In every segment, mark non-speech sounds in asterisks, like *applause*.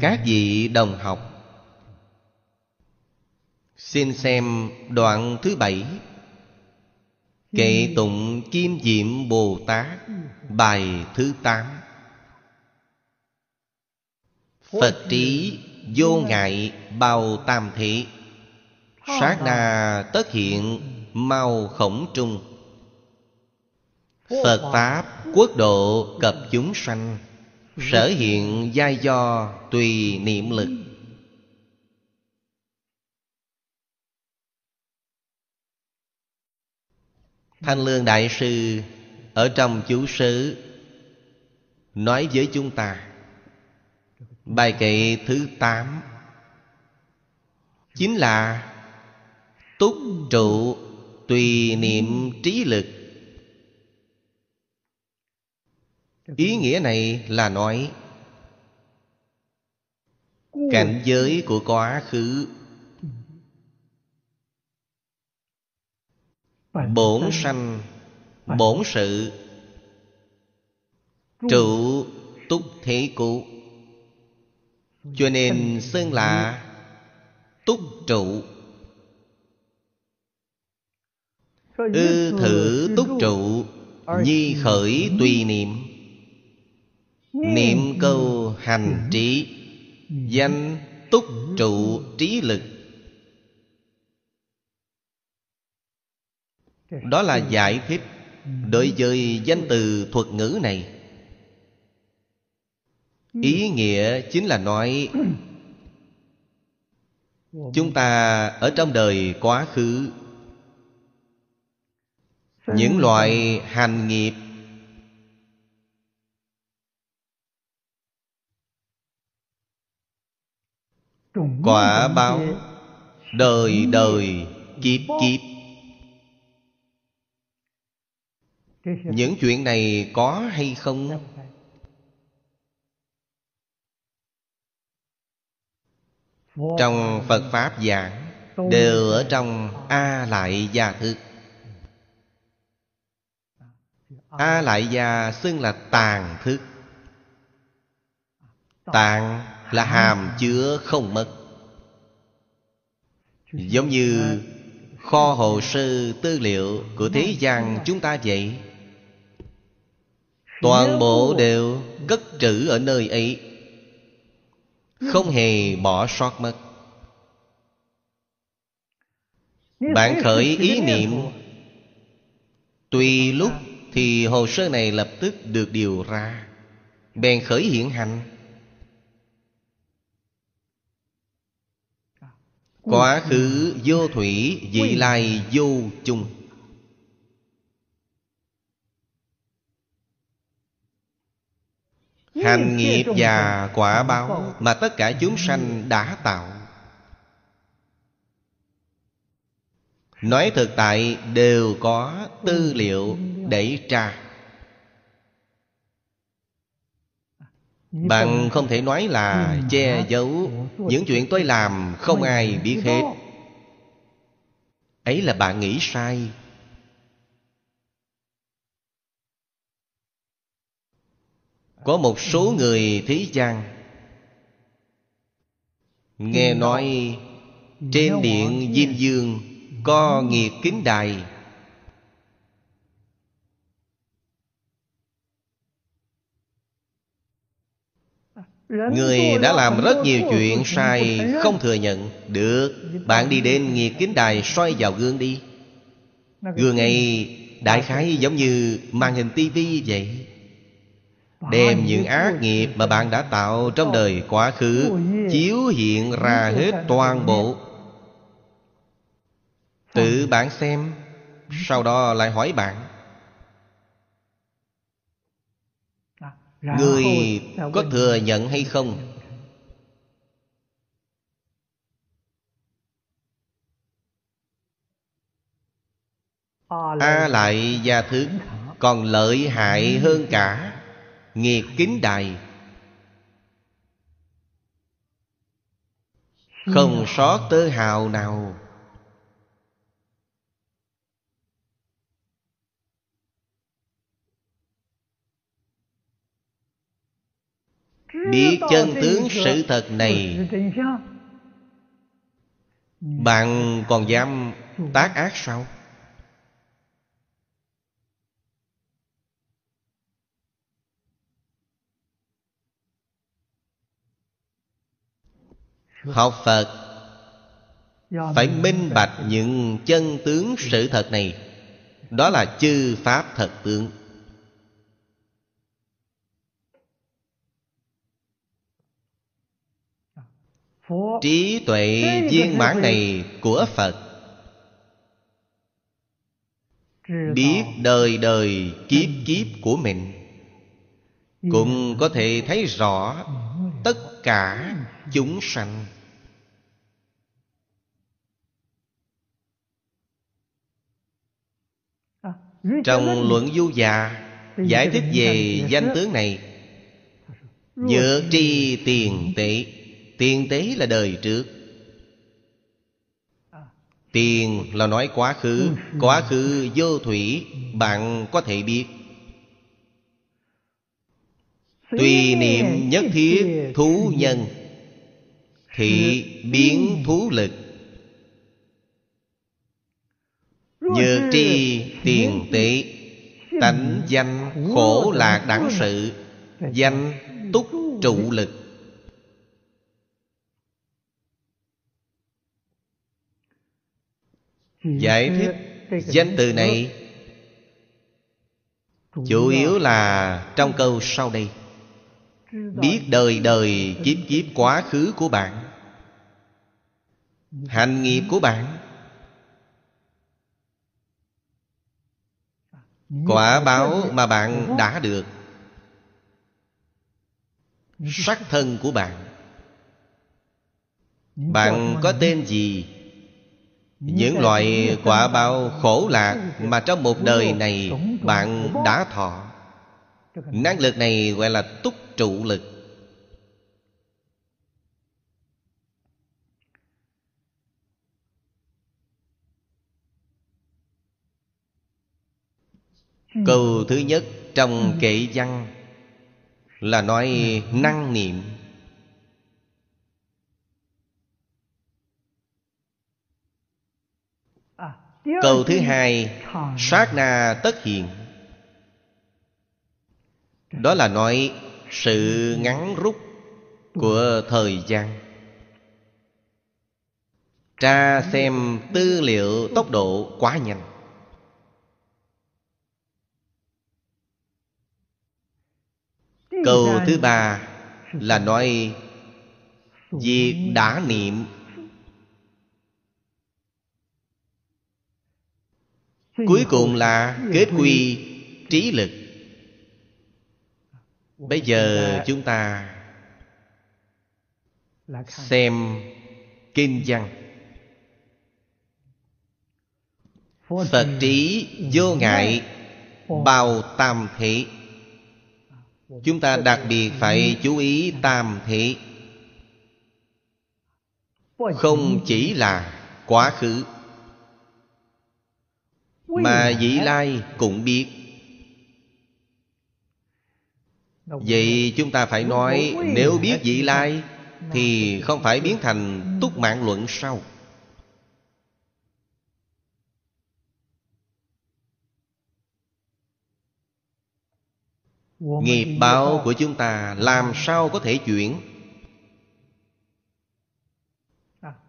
các vị đồng học xin xem đoạn thứ bảy. Kệ tụng kim diệm bồ tát bài thứ tám. Phật trí vô ngại bao tam thị. Sát na tất hiện mau khổng trung. Phật pháp quốc độ cập chúng sanh sở hiện giai do tùy niệm lực. Thanh lương đại sư ở trong chú sứ nói với chúng ta, bài kệ thứ tám, chính là túc trụ tùy niệm trí lực. Ý nghĩa này là nói, cảnh giới của quá khứ bổn sanh, bổn sự, trụ túc thế cụ cho nên xưng là túc trụ. Ư thử túc trụ, nhi khởi tùy niệm niệm câu hành trí danh túc trụ trí lực. Đó là giải thích đối với danh từ thuật ngữ này. Ý nghĩa chính là nói chúng ta ở trong đời quá khứ. Những loại hành nghiệp quả báo đời đời kiếp kiếp. Những chuyện này có hay không? Trong phật pháp giảng đều ở trong a lại gia thức. A lại gia xưng là tàn thức. Tàn là hàm chứa không mất. Giống như kho hồ sơ tư liệu của thế gian chúng ta vậy. Toàn bộ đều cất trữ ở nơi ấy. Không hề bỏ sót mất. Bạn khởi ý niệm. tùy lúc thì hồ sơ này lập tức được điều ra. Bèn khởi hiện hành quá khứ vô thủy vị lai vô chung. Hành nghiệp và quả báo mà tất cả chúng sanh đã tạo. Nói thực tại đều có tư liệu để tra bạn không thể nói là che giấu những chuyện tôi làm không ai biết hết. ấy là bạn nghĩ sai. Có một số người thế gian nghe nói trên điện diêm dương có nghiệt kính đài Người đã làm rất nhiều chuyện sai Không thừa nhận. Được Bạn đi đến nghiệt kính đài soi vào gương đi. Gương ấy Đại khái giống như màn hình tivi vậy. Đem những ác nghiệp mà bạn đã tạo trong đời quá khứ Chiếu hiện ra hết toàn bộ. Tự bạn xem Sau đó lại hỏi bạn người có thừa nhận hay không? A lại gia thứ còn lợi hại hơn cả nghiệt kính đài. Không sót tơ hào nào. Biết chân tướng sự thật này. Bạn còn dám tác ác sao? Học Phật Phải minh bạch những chân tướng sự thật này. Đó là chư Pháp thật tướng. Trí tuệ viên mãn này của Phật. Biết đời đời kiếp kiếp của mình. Cũng có thể thấy rõ Tất cả chúng sanh. Trong luận du già Giải thích về danh tướng này. Nhớ tri tiền tệ Tiền tế là đời trước. Tiền là nói quá khứ Quá khứ vô thủy, Bạn có thể biết. Tùy niệm nhất thiết thú nhân Thị biến thú lực. Nhược tri tiền tế, Tánh danh khổ lạc đẳng sự, Danh túc trụ lực. Giải thích danh từ này. Chủ yếu là trong câu sau đây. Biết đời đời kiếp kiếp quá khứ của bạn. Hành nghiệp của bạn. Quả báo mà bạn đã được. Sắc thân của bạn. Bạn có tên gì những loại quả báo khổ lạc Mà trong một đời này Bạn đã thọ. Năng lực này gọi là túc trụ lực. Câu thứ nhất trong kệ văn Là nói năng niệm Câu thứ hai, Sát na tất hiện Đó là nói Sự ngắn rút Của thời gian. Tra xem tư liệu tốc độ quá nhanh. Câu thứ ba là nói Việc đã niệm Cuối cùng là kết quy, trí lực. Bây giờ chúng ta Xem kinh văn. Phật trí vô ngại, Bao tam thị. Chúng ta đặc biệt phải chú ý tam thị. Không chỉ là quá khứ mà vị lai cũng biết. Vậy chúng ta phải nói Nếu biết vị lai Thì không phải biến thành túc mạng luận sau. Nghiệp báo của chúng ta Làm sao có thể chuyển?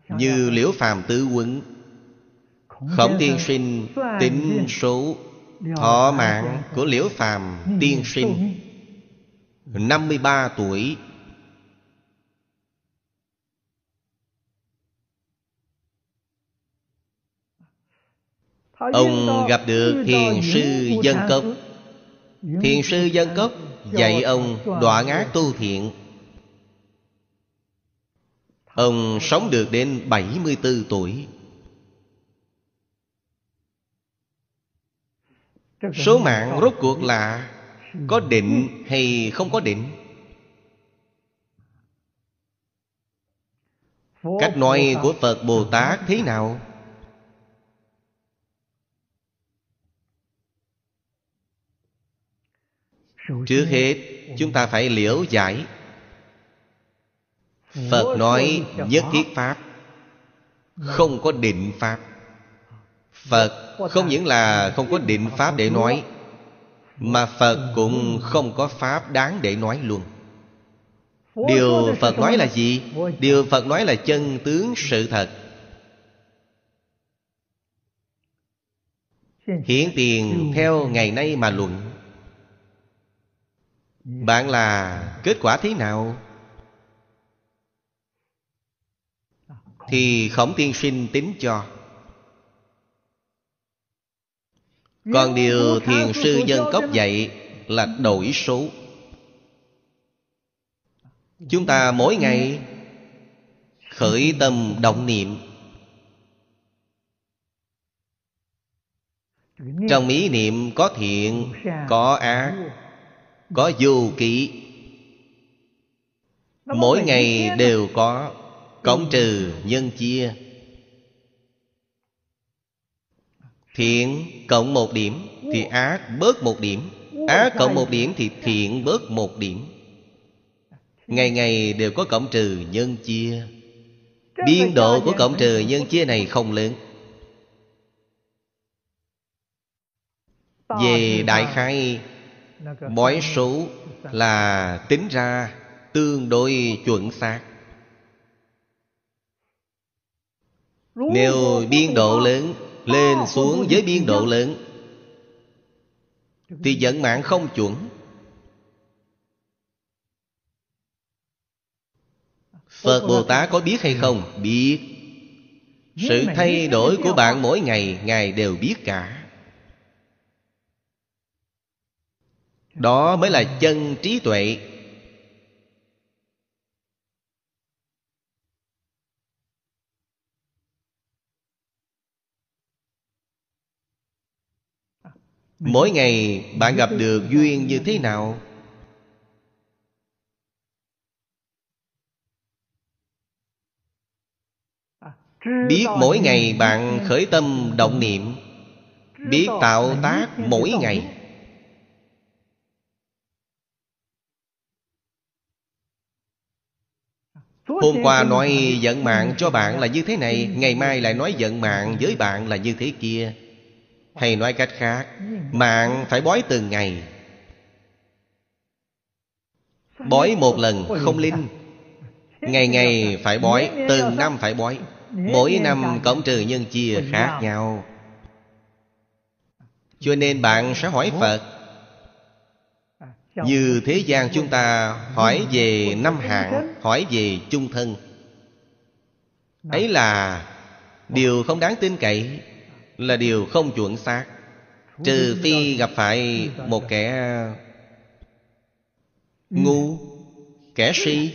Như liễu phàm tứ quấn Khổng tiên sinh tính số Thọ mạng của Liễu Phàm tiên sinh 53 tuổi. Ông gặp được thiền sư dân cốc. Thiền sư dân cốc dạy ông đọa ác tu thiện. Ông sống được đến 74 tuổi. Số mạng rốt cuộc là Có định hay không có định? Cách nói của phật bồ tát thế nào? Trước hết chúng ta phải liễu giải. Phật nói nhất thiết pháp. Không có định pháp phật không những là không có định pháp để nói, mà phật cũng không có pháp đáng để nói luôn. Điều phật nói là gì? Điều phật nói là chân tướng sự thật. Hiển tiền theo ngày nay mà luận. Bạn là kết quả thế nào? Thì khổng tiên sinh tính cho. Còn điều thiền sư dân cốc dạy là đổi số. Chúng ta mỗi ngày khởi tâm động niệm. Trong ý niệm có thiện có ác có vô kỵ mỗi ngày đều có cộng trừ nhân chia thiện cộng một điểm thì ác bớt một điểm. Ác cộng một điểm thì thiện bớt một điểm. Ngày ngày đều có cộng trừ nhân chia. Biên độ của cộng trừ nhân chia này không lớn. Về đại khai Mỗi số là tính ra tương đối chuẩn xác. Nếu biên độ lớn lên xuống với biên độ lớn. Thì dẫn mạng không chuẩn. Phật bồ tát có biết hay không? Biết. Sự thay đổi của bạn mỗi ngày ngài đều biết cả. Đó mới là chân trí tuệ mỗi ngày bạn gặp được duyên như thế nào? Biết mỗi ngày bạn khởi tâm động niệm. Biết tạo tác mỗi ngày. Hôm qua nói giận mạng cho bạn là như thế này, Ngày mai lại nói giận mạng với bạn là như thế kia. Hay nói cách khác, Mạng phải bói từng ngày. Bói một lần không linh, Ngày ngày phải bói Từng năm phải bói. Mỗi năm cộng trừ nhân chia khác nhau. Cho nên bạn sẽ hỏi Phật, Như thế gian chúng ta hỏi về năm hạng, Hỏi về chung thân? Ấy là Điều không đáng tin cậy. Là điều không chuẩn xác, Trừ phi gặp phải một kẻ Ngu, Kẻ si.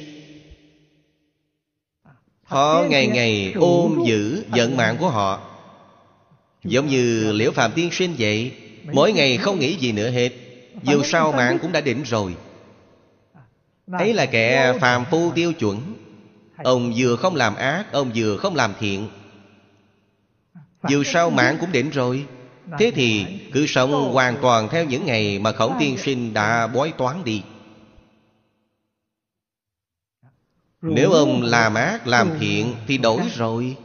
Họ ngày ngày ôm giữ giận mạng của họ. Giống như Liễu Phạm Tiên Sinh vậy, Mỗi ngày không nghĩ gì nữa hết, Dù sao mạng cũng đã định rồi. Ấy là kẻ phàm phu tiêu chuẩn. Ông vừa không làm ác, Ông vừa không làm thiện. Dù sao mạng cũng định rồi. Thế thì cứ sống hoàn toàn theo những ngày Mà khổng tiên sinh đã bói toán đi. Nếu ông làm ác, làm thiện Thì đổi rồi.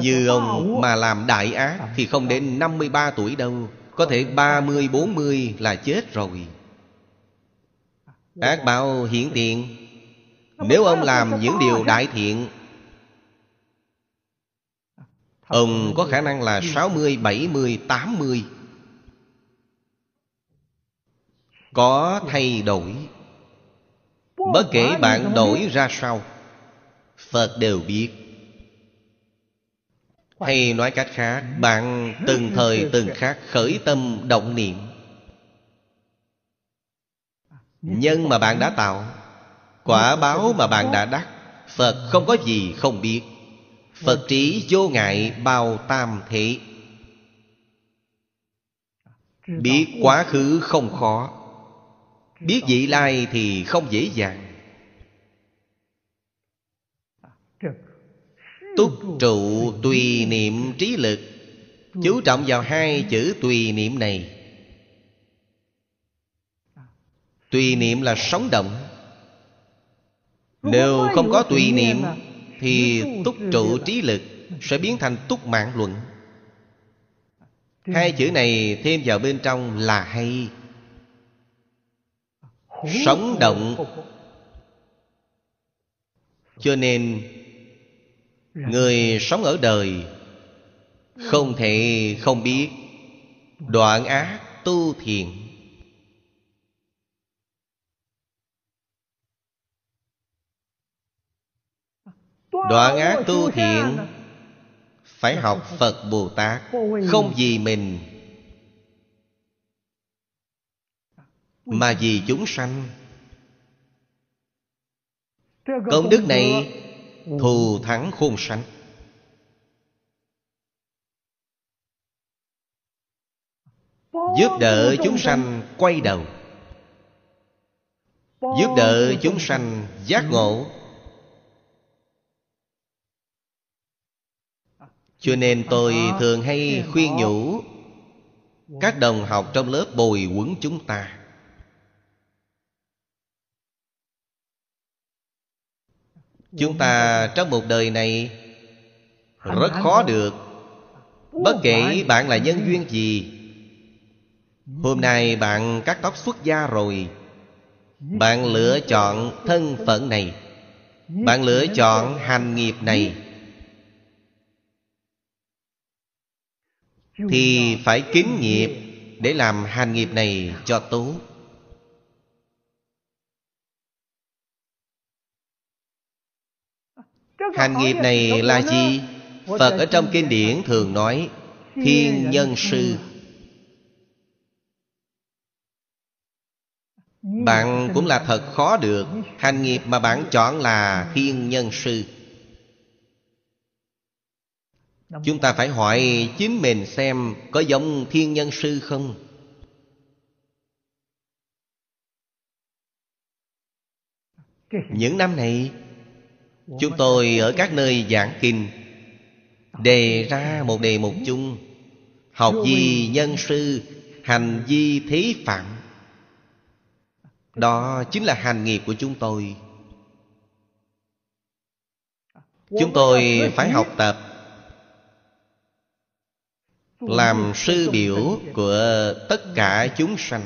Như ông mà làm đại ác Thì không đến 53 tuổi đâu. Có thể 30, 40 là chết rồi. Ác báo hiển tiện. Nếu ông làm những điều đại thiện Ông có khả năng là 60, 70, 80 Có thay đổi. Bất kể bạn đổi ra sao Phật đều biết. Hay nói cách khác Bạn từng *laughs* thời từng khác khởi tâm động niệm. Nhân mà bạn đã tạo Quả báo mà bạn đã đắc Phật không có gì không biết Phật trí vô ngại bao tam thế. Biết quá khứ không khó. Biết vị lai thì không dễ dàng. Túc trụ tùy niệm trí lực. Chú trọng vào hai chữ tùy niệm này. Tùy niệm là sống động. Nếu không có tùy niệm thì túc trụ trí lực Sẽ biến thành túc mạng luận. Hai chữ này thêm vào bên trong là hay. Sống động. Cho nên, Người sống ở đời Không thể không biết Đoạn ác tu thiện Đoạn ác tu thiện Phải học Phật Bồ Tát. Không vì mình Mà vì chúng sanh. Công đức này Thù thắng khôn sanh. Giúp đỡ chúng sanh quay đầu. Giúp đỡ chúng sanh giác ngộ Cho nên tôi thường hay khuyên nhủ, Các đồng học trong lớp bồi quấn chúng ta. Chúng ta trong một đời này Rất khó được. Bất kể bạn là nhân duyên gì, Hôm nay bạn cắt tóc xuất gia rồi, Bạn lựa chọn thân phận này, Bạn lựa chọn hành nghiệp này. Thì phải kính nghiệp Để làm hành nghiệp này cho tốt. Hành nghiệp này là gì? Phật ở trong kinh điển thường nói Thiên nhân sư. Bạn cũng là thật. khó được. Hành nghiệp mà bạn chọn là thiên nhân sư Chúng ta phải hỏi chính mình xem Có giống thiên nhân sư không? Những năm này Chúng tôi ở các nơi giảng kinh Đề ra một đề mục chung Học gì nhân sư Hành vi thế phạm. Đó chính là hành nghiệp của chúng tôi. Chúng tôi phải học tập Làm sư biểu của tất cả chúng sanh.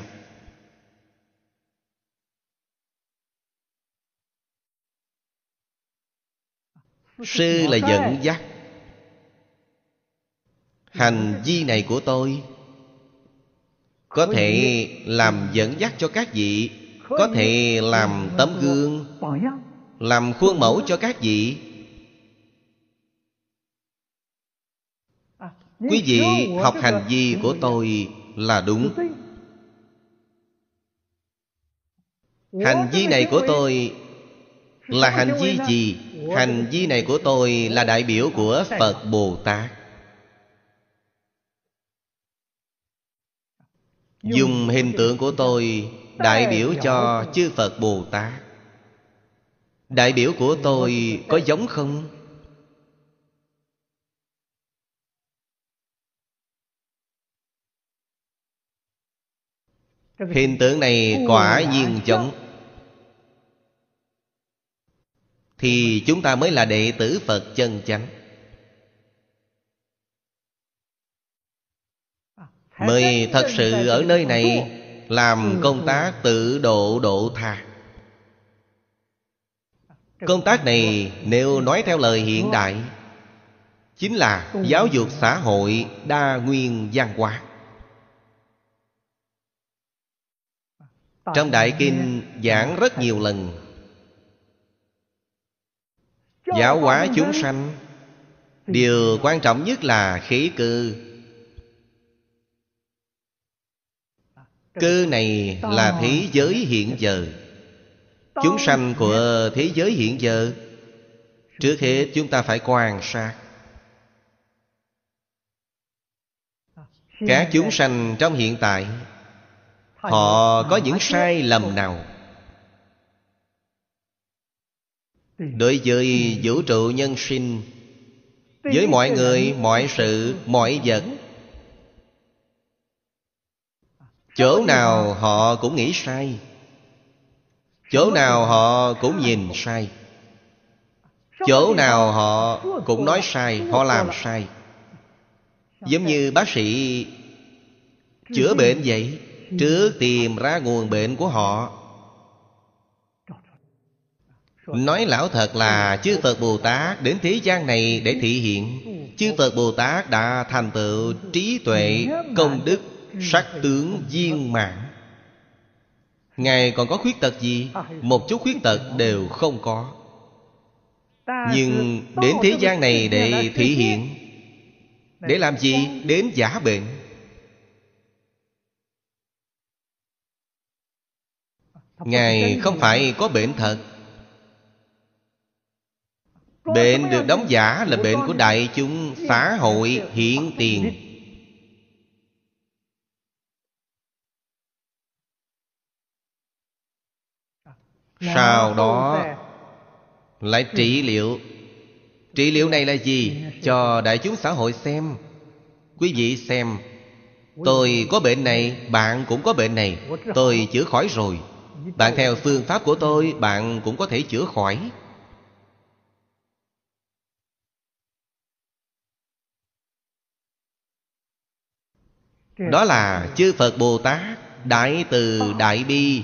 Sư là dẫn dắt. Hành vi này của tôi Có thể làm dẫn dắt cho các vị Có thể làm tấm gương Làm khuôn mẫu cho các vị Quý vị học hành vi của tôi là đúng. Hành vi này của tôi là hành vi gì? Hành vi này của tôi là đại biểu của Phật Bồ Tát. Dùng hình tượng của tôi đại biểu cho chư Phật Bồ Tát. Đại biểu của tôi có giống không? Hiện tượng này quả nhiên giống. Thì chúng ta mới là đệ tử Phật chân chánh. Mới thật sự ở nơi này Làm công tác tự độ độ tha. Công tác này nếu nói theo lời hiện đại, Chính là giáo dục xã hội đa nguyên văn hóa. Trong Đại Kinh giảng rất nhiều lần. Giáo hóa chúng sanh. Điều quan trọng nhất là khí cư Cơ này là thế giới hiện giờ. Chúng sanh của thế giới hiện giờ. Trước hết chúng ta phải quan sát. Các chúng sanh trong hiện tại Họ có những sai lầm nào? Đối với vũ trụ nhân sinh Với mọi người, mọi sự, mọi vật Chỗ nào họ cũng nghĩ sai Chỗ nào họ cũng nhìn sai Chỗ nào họ cũng nói sai Họ làm sai. Giống như bác sĩ Chữa bệnh vậy Trước tìm ra nguồn bệnh của họ. Nói lão thật là Chư Phật Bồ Tát đến thế gian này để thị hiện. Chư Phật Bồ Tát đã thành tựu trí tuệ, công đức, sắc tướng viên mãn. Ngài còn có khuyết tật gì? Một chút khuyết tật đều không có. Nhưng đến thế gian này để thị hiện Để làm gì? Đến giả bệnh. Ngài không phải có bệnh thật. Bệnh được đóng giả là bệnh của đại chúng xã hội hiện tiền. Sau đó lại trị liệu. Trị liệu này là gì? Cho đại chúng xã hội xem. Quý vị xem. Tôi có bệnh này, bạn cũng có bệnh này. Tôi chữa khỏi rồi bạn theo phương pháp của tôi, bạn cũng có thể chữa khỏi. Đó là chư Phật Bồ Tát Đại từ Đại Bi.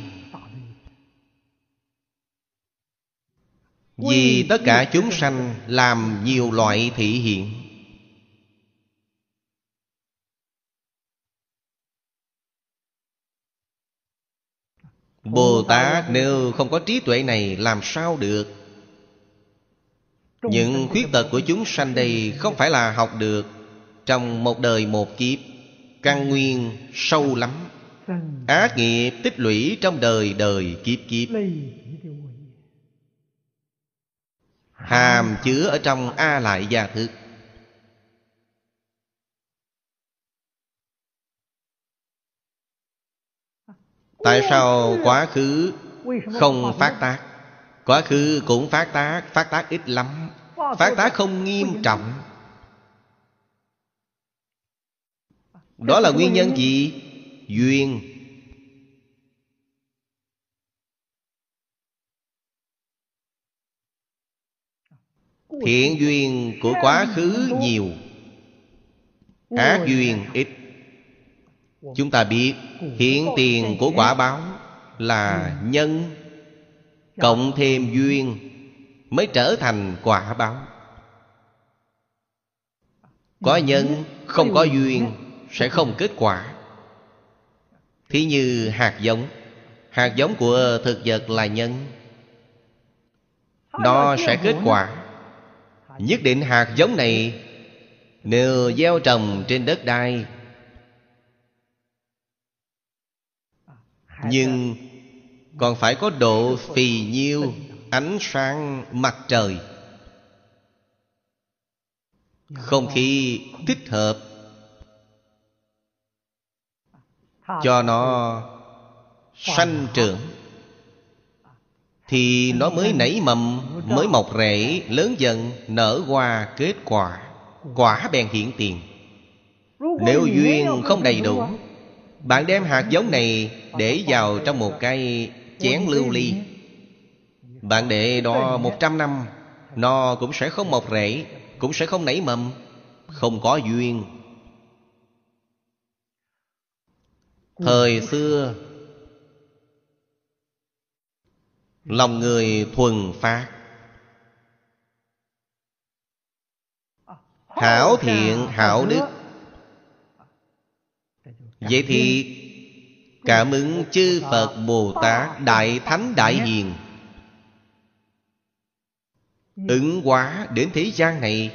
Vì tất cả chúng sanh làm nhiều loại thị hiện. Bồ Tát nếu không có trí tuệ này làm sao được? Những khuyết tật của chúng sanh đây không phải là học được Trong một đời một kiếp Căn nguyên sâu lắm. Ác nghiệp tích lũy trong đời đời kiếp kiếp. Hàm chứa ở trong A lại gia thức Tại sao quá khứ không phát tác? Quá khứ cũng phát tác Phát tác ít lắm. Phát tác không nghiêm trọng. Đó là nguyên nhân gì? Duyên. Thiện duyên của quá khứ nhiều. Ác duyên ít. Chúng ta biết hiện tiền của quả báo Là nhân, Cộng thêm duyên Mới trở thành quả báo. Có nhân không có duyên Sẽ không kết quả. Thí như hạt giống. Hạt giống của thực vật là nhân. Nó sẽ kết quả. Nhất định hạt giống này Nếu gieo trồng trên đất đai Nhưng còn phải có độ phì nhiêu Ánh sáng mặt trời. Không khí thích hợp Cho nó sanh trưởng Thì nó mới nảy mầm Mới mọc rễ Lớn dần nở hoa kết quả Quả bèn hiện tiền. Nếu duyên không đầy đủ bạn đem hạt giống này Để vào trong một cái chén lưu ly. Bạn để đó một trăm năm, Nó cũng sẽ không mọc rễ, Cũng sẽ không nảy mầm, Không có duyên. Thời xưa, Lòng người thuần phát. Hảo thiện, hảo đức. Vậy thì Cảm ứng chư Phật Bồ Tát Đại Thánh Đại Hiền. Ứng hóa đến thế gian này.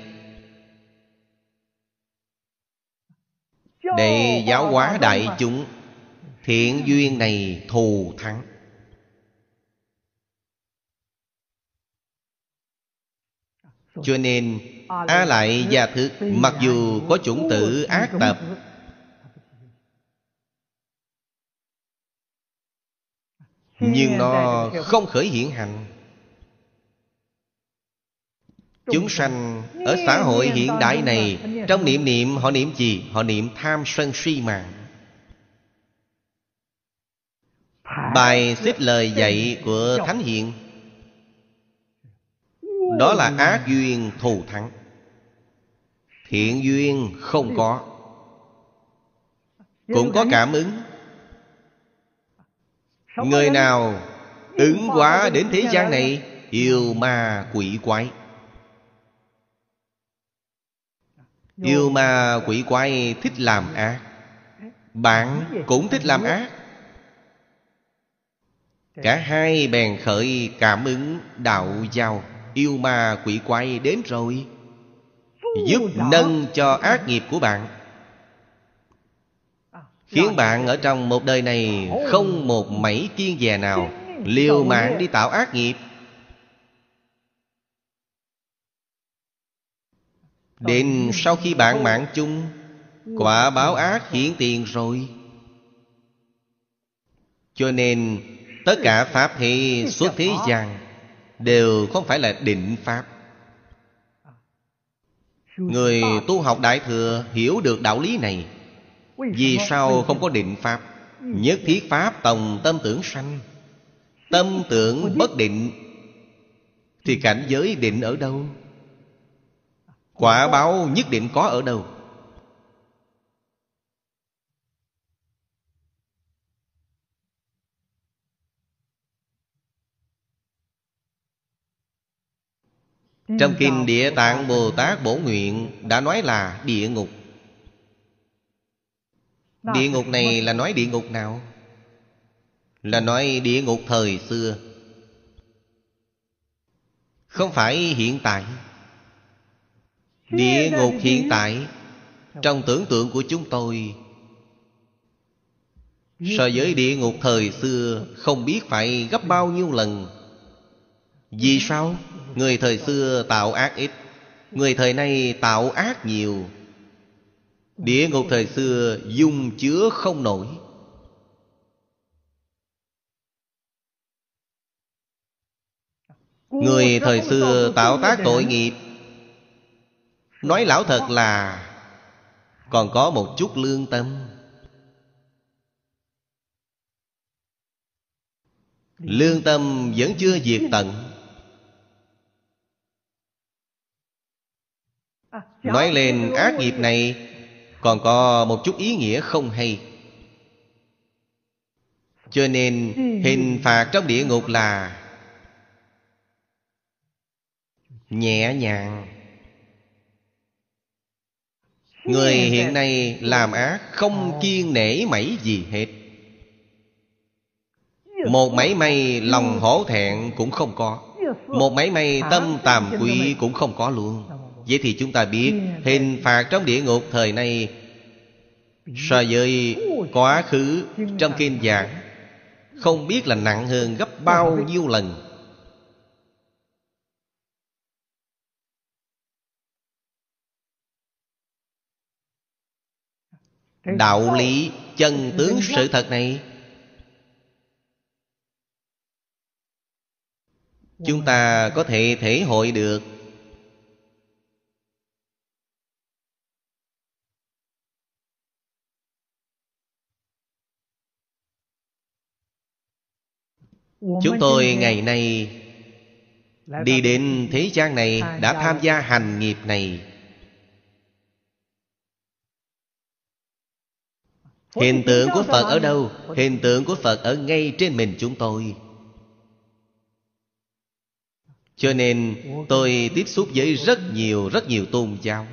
Để giáo hóa đại chúng Thiện duyên này thù thắng. Cho nên A lại gia thức Mặc dù có chủng tử ác tập Nhưng nó không khởi hiện hành. Chúng sanh ở xã hội hiện đại này Trong niệm niệm họ niệm gì? Họ niệm tham sân si mạng. Bài xếp lời dạy của Thánh Hiện Đó là ác duyên thù thắng. Thiện duyên không có. Cũng có cảm ứng Người nào ứng quá đến thế gian này Yêu ma quỷ quái. Yêu ma quỷ quái thích làm ác Bạn cũng thích làm ác. Cả hai bèn khởi cảm ứng đạo giao. Yêu ma quỷ quái đến rồi Giúp nâng cho ác nghiệp của bạn Khiến bạn ở trong một đời này Không một mảy kiên dè nào. Liều mạng đi tạo ác nghiệp. Đến sau khi bạn mạng chung, Quả báo ác hiển tiền rồi. Cho nên, Tất cả Pháp thì xuất thế gian Đều không phải là định Pháp. Người tu học Đại Thừa hiểu được đạo lý này. Vì sao không có định Pháp? Nhất thiết Pháp tòng tâm tưởng sanh. Tâm tưởng bất định Thì cảnh giới định ở đâu? Quả báo nhất định có ở đâu? Trong Kinh Địa Tạng Bồ Tát Bổ Nguyện Đã nói là địa ngục Địa ngục này là nói địa ngục nào? Là nói địa ngục thời xưa. Không phải hiện tại. Địa ngục hiện tại Trong tưởng tượng của chúng tôi So với địa ngục thời xưa Không biết phải gấp bao nhiêu lần. Vì sao? Người thời xưa tạo ác ít Người thời nay tạo ác nhiều Địa ngục thời xưa dung chứa không nổi. Người thời xưa tạo tác tội nghiệp. Nói lão thật là Còn có một chút lương tâm. Lương tâm vẫn chưa diệt tận. Nói lên ác nghiệp này Còn có một chút ý nghĩa không hay. Cho nên hình phạt trong địa ngục là Nhẹ nhàng. Người hiện nay làm ác không kiên nể mảy gì hết. Một mảy may lòng hổ thẹn cũng không có. Một mảy may tâm tàm quý cũng không có luôn Vậy thì chúng ta biết Hình phạt trong địa ngục thời nay So với quá khứ trong kinh giảng, Không biết là nặng hơn gấp bao nhiêu lần. Đạo lý chân tướng sự thật này, chúng ta có thể thể hội được chúng tôi ngày nay đi đến thế gian này đã tham gia hành nghiệp này. Hình tượng của Phật ở đâu? Hình tượng của Phật ở ngay trên mình chúng tôi. Cho nên tôi tiếp xúc với rất nhiều rất nhiều tôn giáo.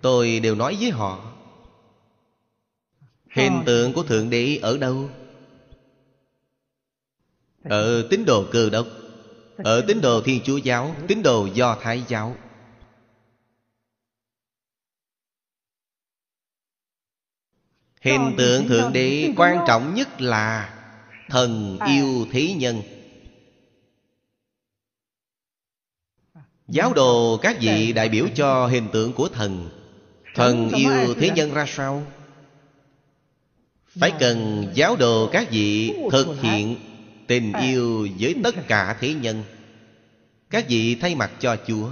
Tôi đều nói với họ. Hình tượng của Thượng Đế ở đâu? Ở tín đồ cơ đốc Ở tín đồ Thiên Chúa Giáo Tín đồ Do Thái Giáo. Hình tượng Thượng Đế quan trọng nhất là Thần yêu thế nhân. Giáo đồ các vị đại biểu cho hình tượng của thần. Thần yêu thế nhân ra sao? Phải cần giáo đồ các vị thực hiện tình yêu với tất cả thế nhân. Các vị thay mặt cho chúa.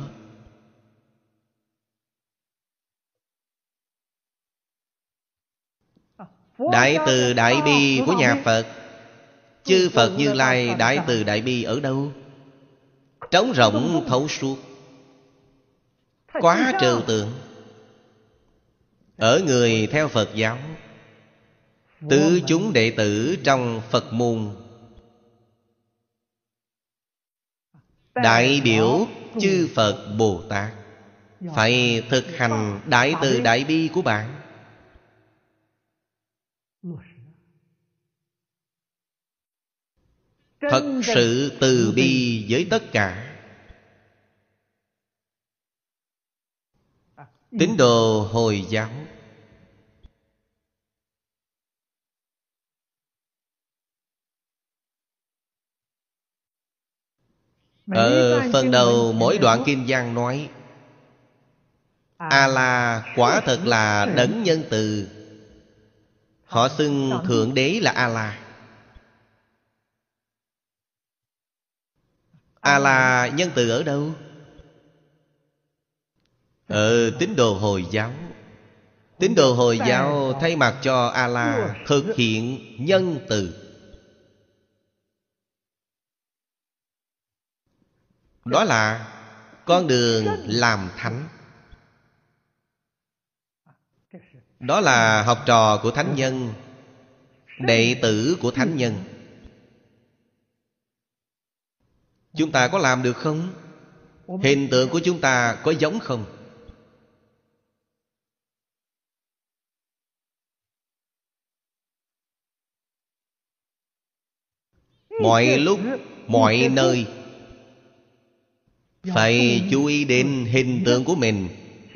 Đại từ đại bi của nhà phật. Chư phật như lai đại từ đại bi ở đâu? Trống rỗng thấu suốt. Quá trừu tượng. Ở người theo phật giáo. Tứ chúng đệ tử trong phật môn Đại biểu chư Phật Bồ Tát. Phải thực hành đại từ đại bi của bạn. Thật sự từ bi với tất cả. Tín đồ Hồi giáo Ở phần đầu mỗi đoạn Kim Giang nói A-la quả thật là *laughs* đấng nhân từ. Họ xưng Thượng Đế là A-la. A-la nhân từ ở đâu? Ở *laughs* tín đồ Hồi giáo. Tín đồ Hồi giáo thay mặt cho A-la Thực hiện nhân từ Đó là con đường làm thánh Đó là học trò của thánh nhân Đệ tử của thánh nhân Chúng ta có làm được không? Hình tượng của chúng ta có giống không? Mọi lúc, mọi nơi phải chú ý đến hình tượng của mình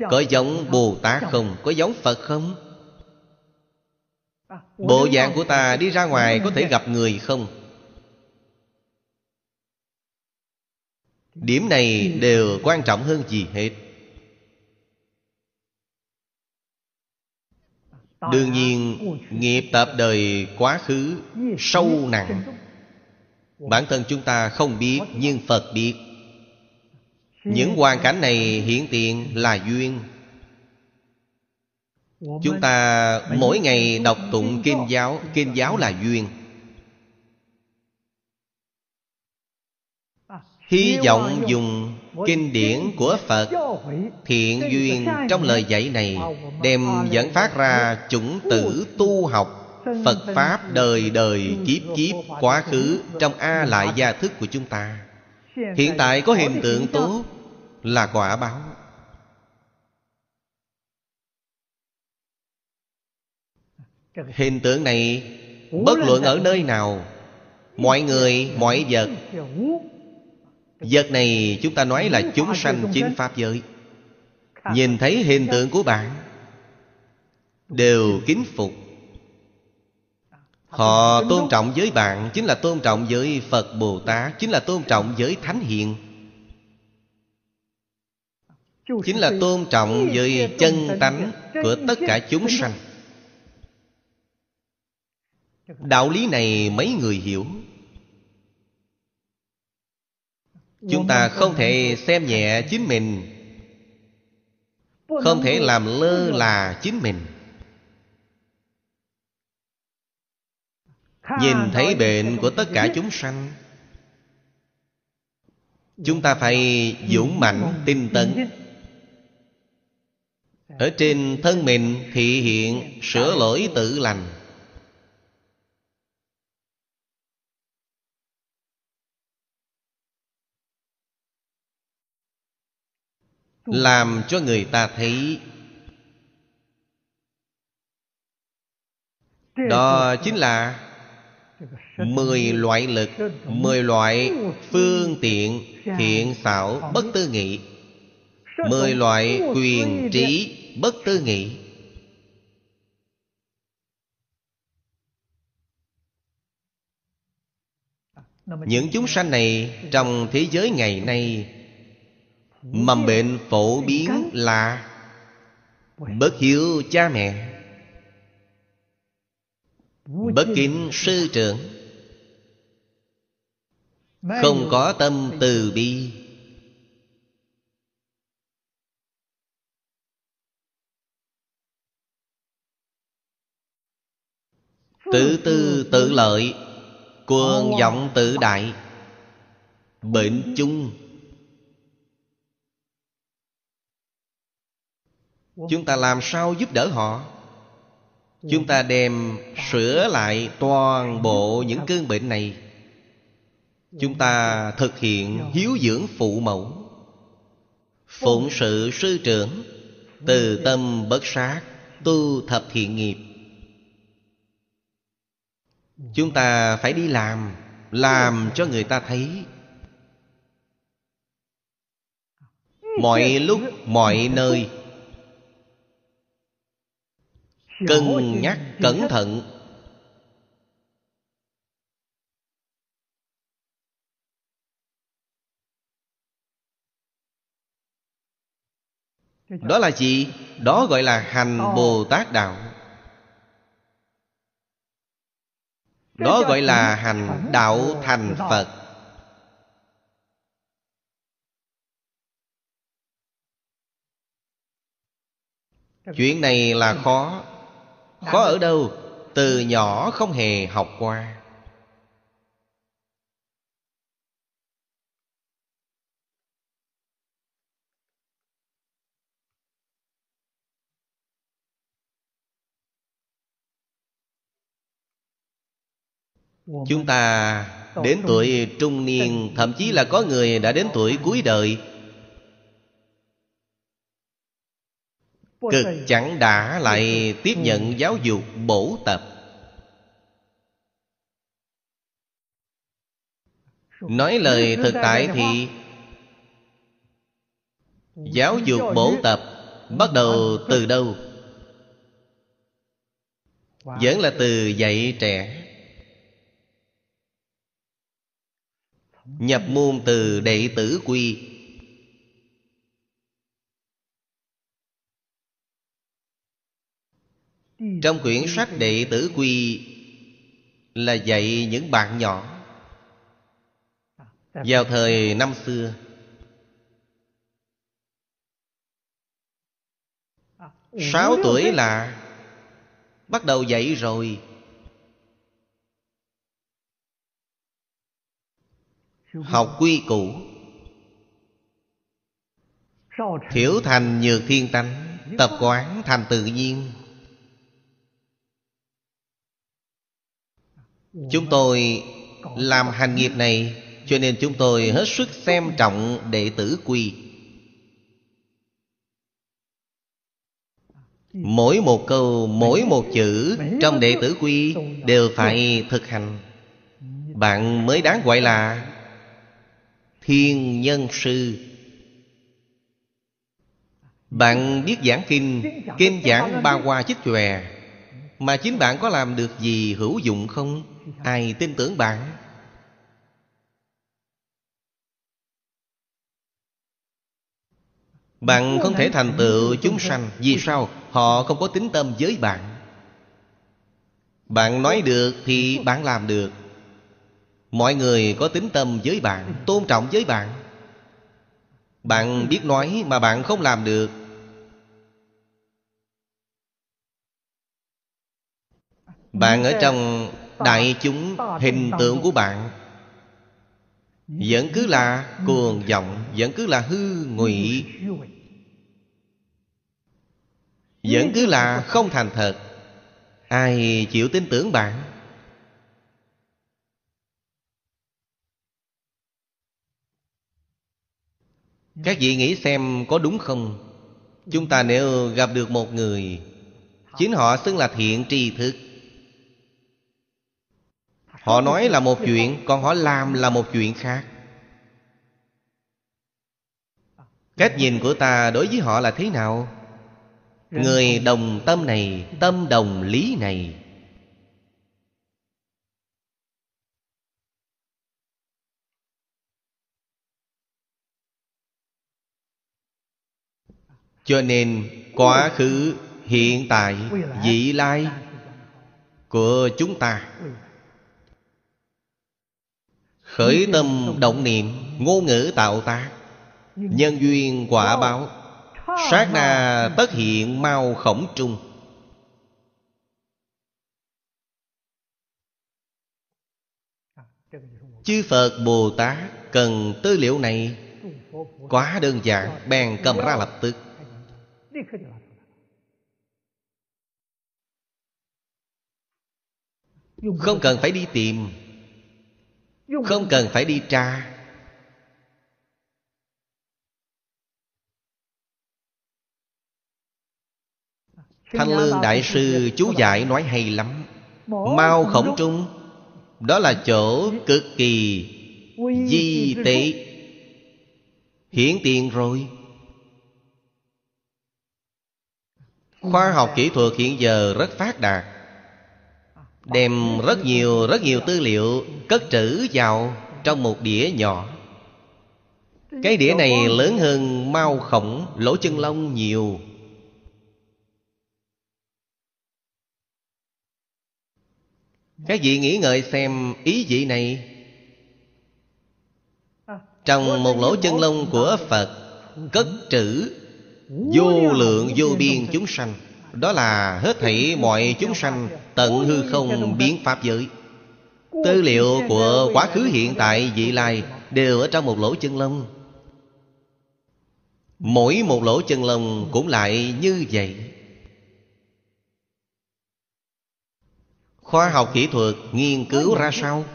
Có giống Bồ Tát không? Có giống Phật không? Bộ dạng của ta đi ra ngoài có thể gặp người không? Điểm này đều quan trọng hơn gì hết Đương nhiên, Nghiệp tập đời quá khứ Sâu nặng Bản thân chúng ta không biết, Nhưng Phật biết những hoàn cảnh này hiện tiền là duyên. Chúng ta mỗi ngày đọc tụng kinh giáo Kinh giáo là duyên. Hy vọng dùng kinh điển của Phật Thiện duyên trong lời dạy này Đem dẫn phát ra chủng tử tu học Phật Pháp đời đời kiếp kiếp quá khứ Trong A lại gia thức của chúng ta. Hiện tại có hiện tượng tốt là quả báo. Hình tượng này Bất luận ở nơi nào Mọi người, mọi vật Vật này chúng ta nói là chúng sanh chính Pháp giới. Nhìn thấy hình tượng của bạn Đều kính phục. Họ tôn trọng với bạn Chính là tôn trọng với Phật Bồ Tát Chính là tôn trọng với Thánh Hiền. Chính là tôn trọng với chân tánh Của tất cả chúng sanh. Đạo lý này mấy người hiểu? Chúng ta không thể xem nhẹ chính mình. Không thể làm lơ là chính mình. Nhìn thấy bệnh của tất cả chúng sanh Chúng ta phải dũng mạnh tinh tấn ở trên thân mình thị hiện sửa lỗi tự lành. Làm cho người ta thấy. Đó chính là mười loại lực, mười loại phương tiện thiện xảo bất tư nghị, mười loại quyền trí bất tư nghị. Những chúng sanh này trong thế giới ngày nay, Mầm bệnh phổ biến là Bất hiếu cha mẹ, Bất kính sư trưởng, Không có tâm từ bi. Tự tư tự lợi Cuồng vọng tự đại Bệnh chung. Chúng ta làm sao giúp đỡ họ? Chúng ta đem sửa lại toàn bộ những cơn bệnh này. Chúng ta thực hiện hiếu dưỡng phụ mẫu. Phụng sự sư trưởng Từ tâm bất sát Tu thập thiện nghiệp Chúng ta phải đi làm Làm cho người ta thấy. Mọi lúc, mọi nơi. Cân nhắc cẩn thận. Đó là gì? Đó gọi là hành Bồ Tát Đạo. Đó gọi là hành đạo thành Phật. Chuyện này là khó. Khó ở đâu? Từ nhỏ không hề học qua. Chúng ta đến tuổi trung niên Thậm chí là có người đã đến tuổi cuối đời. Cực chẳng đã lại tiếp nhận giáo dục bổ tập. Nói lời thực tại thì Giáo dục bổ tập Bắt đầu từ đâu? *laughs* Vẫn là từ dạy trẻ Nhập môn từ đệ tử quy. Trong quyển sách đệ tử quy Là dạy những bạn nhỏ. Vào thời năm xưa, Sáu tuổi là Bắt đầu dạy rồi. Học quy củ. Thiểu thành nhược thiên tánh Tập quán thành tự nhiên. Chúng tôi làm hành nghiệp này Cho nên chúng tôi hết sức xem trọng đệ tử quy. Mỗi một câu, mỗi một chữ Trong đệ tử quy Đều phải thực hành. Bạn mới đáng gọi là Thiên nhân sư Bạn biết giảng kinh Kinh giảng ba hoa chích chòe, Mà chính bạn có làm được gì hữu dụng không? Ai tin tưởng bạn Bạn không thể thành tựu chúng sanh, Vì sao? Họ không có tính tâm với bạn Bạn nói được thì bạn làm được Mọi người có tính tâm với bạn, Tôn trọng với bạn. Bạn biết nói mà bạn không làm được. Bạn ở trong đại chúng, hình tượng của bạn. Vẫn cứ là cuồng vọng, Vẫn cứ là hư ngụy. Vẫn cứ là không thành thật. Ai chịu tin tưởng bạn? Các vị nghĩ xem có đúng không? Chúng ta nếu gặp được một người, Chính họ xưng là thiện tri thức. Họ nói là một chuyện, Còn họ làm là một chuyện khác. Cách nhìn của ta đối với họ là thế nào? Người đồng tâm này, Tâm đồng lý này. cho nên quá khứ hiện tại vị lai của chúng ta. Khởi tâm động niệm, ngôn ngữ tạo tác, nhân duyên quả báo, sát na tất hiện mau khổng trung. Chư phật bồ tát cần tư liệu này quá đơn giản, bèn cầm ra lập tức. Không cần phải đi tìm. Không cần phải đi tra. Thanh Lương Đại Sư chú giải nói hay lắm. Mao khổng trung. Đó là chỗ cực kỳ di tế. Hiển tiền rồi. Khoa học kỹ thuật hiện giờ rất phát đạt, Đem rất nhiều rất nhiều tư liệu Cất trữ vào trong một đĩa nhỏ. Cái đĩa này lớn hơn mau khổng, lỗ chân lông nhiều. Các vị nghĩ ngợi xem ý vị này. Trong một lỗ chân lông của Phật, Cất trữ Vô lượng vô biên chúng sanh. Đó là hết thảy mọi chúng sanh Tận hư không biến pháp giới. Tư liệu của quá khứ hiện tại vị lai Đều ở trong một lỗ chân lông. Mỗi một lỗ chân lông cũng lại như vậy. Khoa học kỹ thuật nghiên cứu ra sao?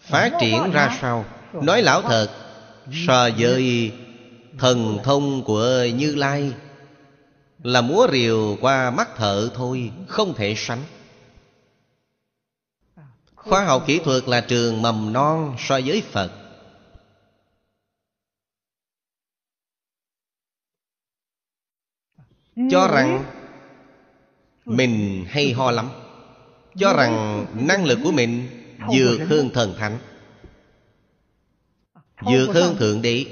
Phát triển ra sao? Nói lão thật So với thần thông của Như Lai Là múa rìu qua mắt thợ thôi Không thể sánh. Khoa học kỹ thuật là trường mầm non so với Phật. Cho rằng Mình hay ho lắm cho rằng năng lực của mình vượt hơn thần thánh vượt hơn thượng đế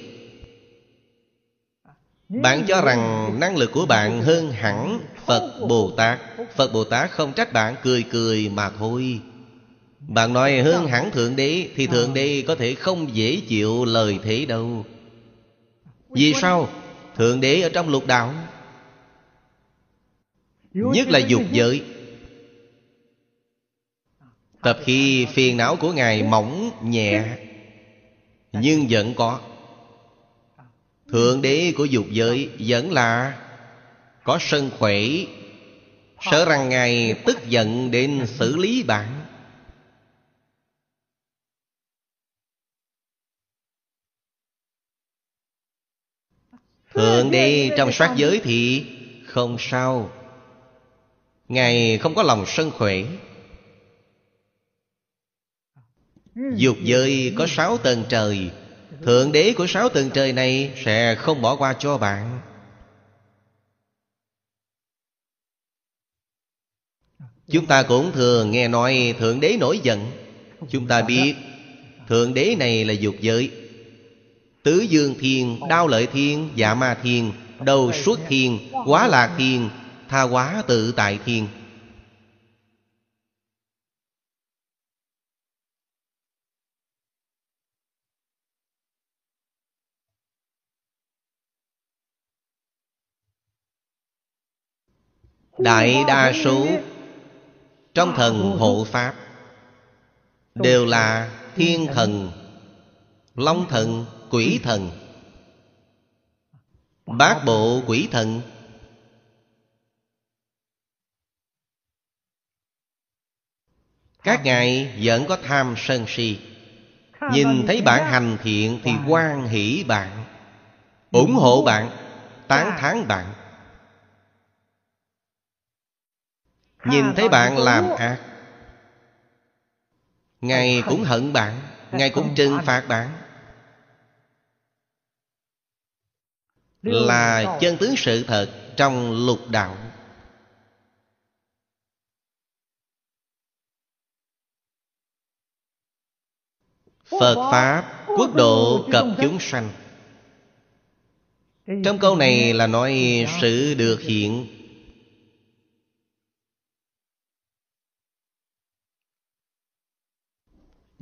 bạn cho rằng năng lực của bạn hơn hẳn phật bồ tát. Phật bồ tát không trách bạn cười cười mà thôi. Bạn nói hơn hẳn thượng đế thì thượng đế có thể không dễ chịu lời thế đâu. Vì sao? Thượng đế ở trong lục đạo. Nhất là dục giới. Tập khi phiền não của Ngài mỏng nhẹ Nhưng vẫn có Thượng đế của dục giới vẫn là Có sân khỏe. Sợ rằng Ngài tức giận đến xử lý bạn. Thượng đế trong sát giới thì không sao. Ngài không có lòng sân khỏe. Dục giới có sáu tầng trời. Thượng đế của sáu tầng trời này Sẽ không bỏ qua cho bạn. Chúng ta cũng thường nghe nói Thượng đế nổi giận. Chúng ta biết Thượng đế này là dục giới. Tứ dương thiên, đao lợi thiên, dạ ma thiên Đầu suốt thiên, quá lạc thiên Tha quá tự tại thiên. Đại đa số Trong thần hộ Pháp Đều là thiên thần Long thần, quỷ thần Bát bộ quỷ thần. Các ngài vẫn có tham sân si Nhìn thấy bạn hành thiện Thì quan hỷ bạn ủng hộ bạn Tán thán bạn. Nhìn thấy bạn làm ác. Ngài cũng hận bạn Ngài cũng trừng phạt bạn. Là chân tướng sự thật Trong lục đạo. Phật Pháp quốc độ cập chúng sanh. Trong câu này là nói sự được hiện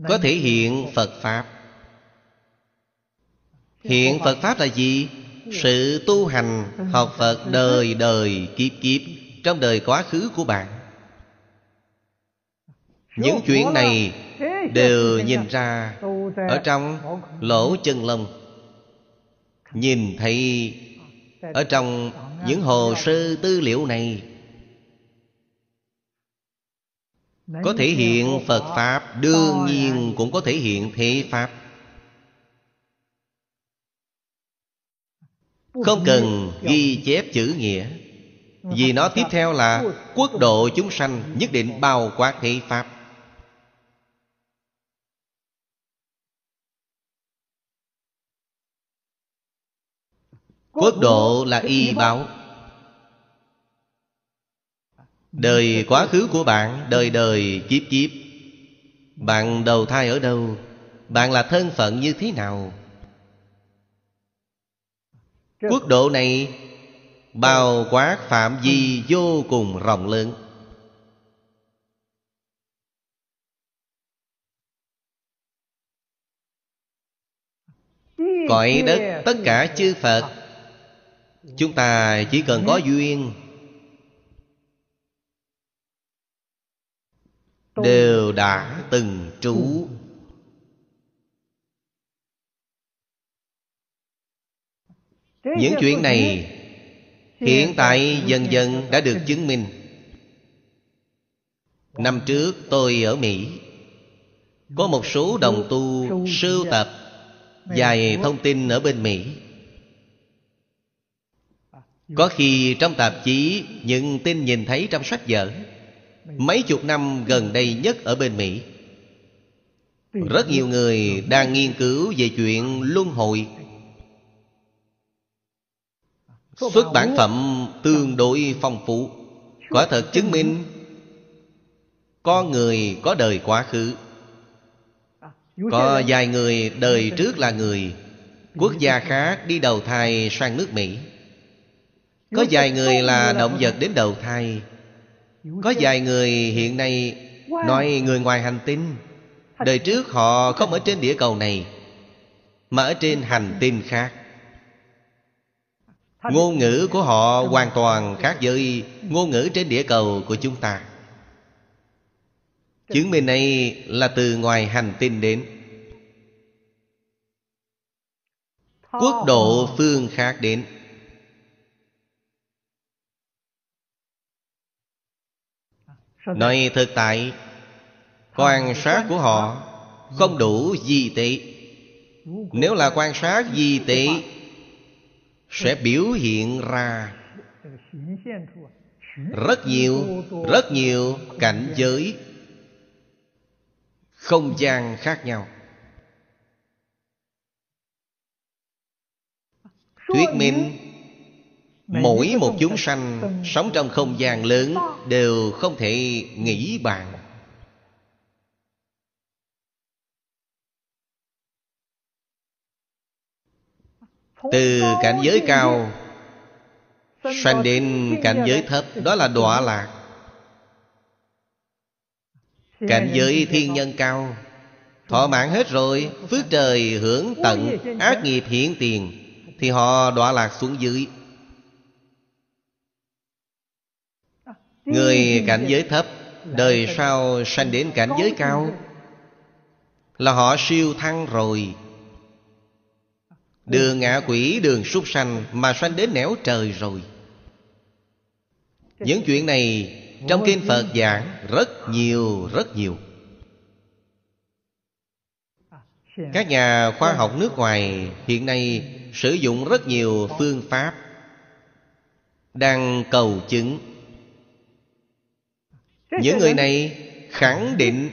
Có thể hiện Phật Pháp. Hiện Phật Pháp là gì? Sự tu hành học Phật đời đời, kiếp kiếp, Trong đời quá khứ của bạn. Những chuyện này đều nhìn ra ở trong lỗ chân lông. Nhìn thấy ở trong những hồ sơ tư liệu này có thể hiện phật pháp đương nhiên cũng có thể hiện thế pháp. Không cần ghi chép chữ nghĩa. Vì nó tiếp theo là quốc độ chúng sanh nhất định bao quát thế pháp. Quốc độ là y báo đời quá khứ của bạn, đời đời, kiếp kiếp. Bạn đầu thai ở đâu? Bạn là thân phận như thế nào? Quốc độ này, bao quát phạm vi vô cùng rộng lớn. Cõi đất tất cả chư phật, chúng ta chỉ cần có duyên đều đã từng trú. Những chuyện này hiện tại dần dần đã được chứng minh. Năm trước tôi ở mỹ có một số đồng tu sưu tập vài thông tin ở bên mỹ. Có khi trong tạp chí những tin nhìn thấy trong sách vở mấy chục năm gần đây nhất ở bên mỹ. Rất nhiều người đang nghiên cứu về chuyện luân hồi. Xuất bản phẩm tương đối phong phú. Quả thật chứng minh, con người có đời quá khứ. Có vài người đời trước là người quốc gia khác đi đầu thai sang nước mỹ. Có vài người là động vật đến đầu thai có vài người hiện nay nói người ngoài hành tinh. Đời trước họ không ở trên địa cầu này, mà ở trên hành tinh khác. Ngôn ngữ của họ hoàn toàn khác với ngôn ngữ trên địa cầu của chúng ta. Chứng minh này là từ ngoài hành tinh đến. Quốc độ phương khác đến. Nói thực tại quan sát của họ không đủ di tệ nếu là quan sát di tệ sẽ biểu hiện ra rất nhiều rất nhiều cảnh giới không gian khác nhau. Thuyết minh mỗi một chúng sanh sống trong không gian lớn đều không thể nghĩ bàn. Từ cảnh giới cao sanh đến cảnh giới thấp đó là đọa lạc. Cảnh giới thiên nhân cao thọ mãn hết rồi phước trời hưởng tận ác nghiệp hiện tiền thì họ đọa lạc xuống dưới người cảnh giới thấp, đời sau sanh đến cảnh giới cao. Là họ siêu thăng rồi. Đường ngạ quỷ, đường súc sanh Mà sanh đến nẻo trời rồi. Những chuyện này Trong kinh Phật giảng Rất nhiều rất nhiều. Các nhà khoa học nước ngoài Hiện nay sử dụng rất nhiều phương pháp Đang cầu chứng. Những người này khẳng định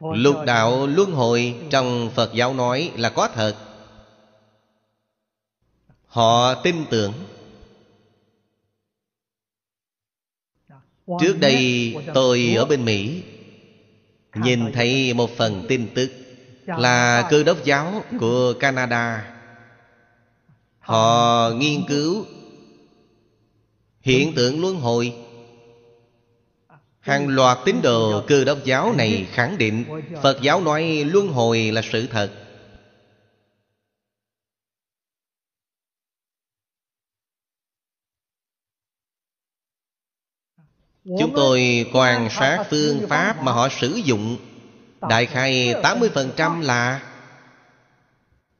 Lục đạo luân hồi trong Phật giáo nói là có thật. Họ tin tưởng. Trước đây tôi ở bên Mỹ Nhìn thấy một phần tin tức Là cơ đốc giáo của Canada. Họ nghiên cứu Hiện tượng luân hồi. Hàng loạt tín đồ cơ đốc giáo này khẳng định Phật giáo nói luân hồi là sự thật. Chúng tôi quan sát phương pháp mà họ sử dụng. Đại khai 80% là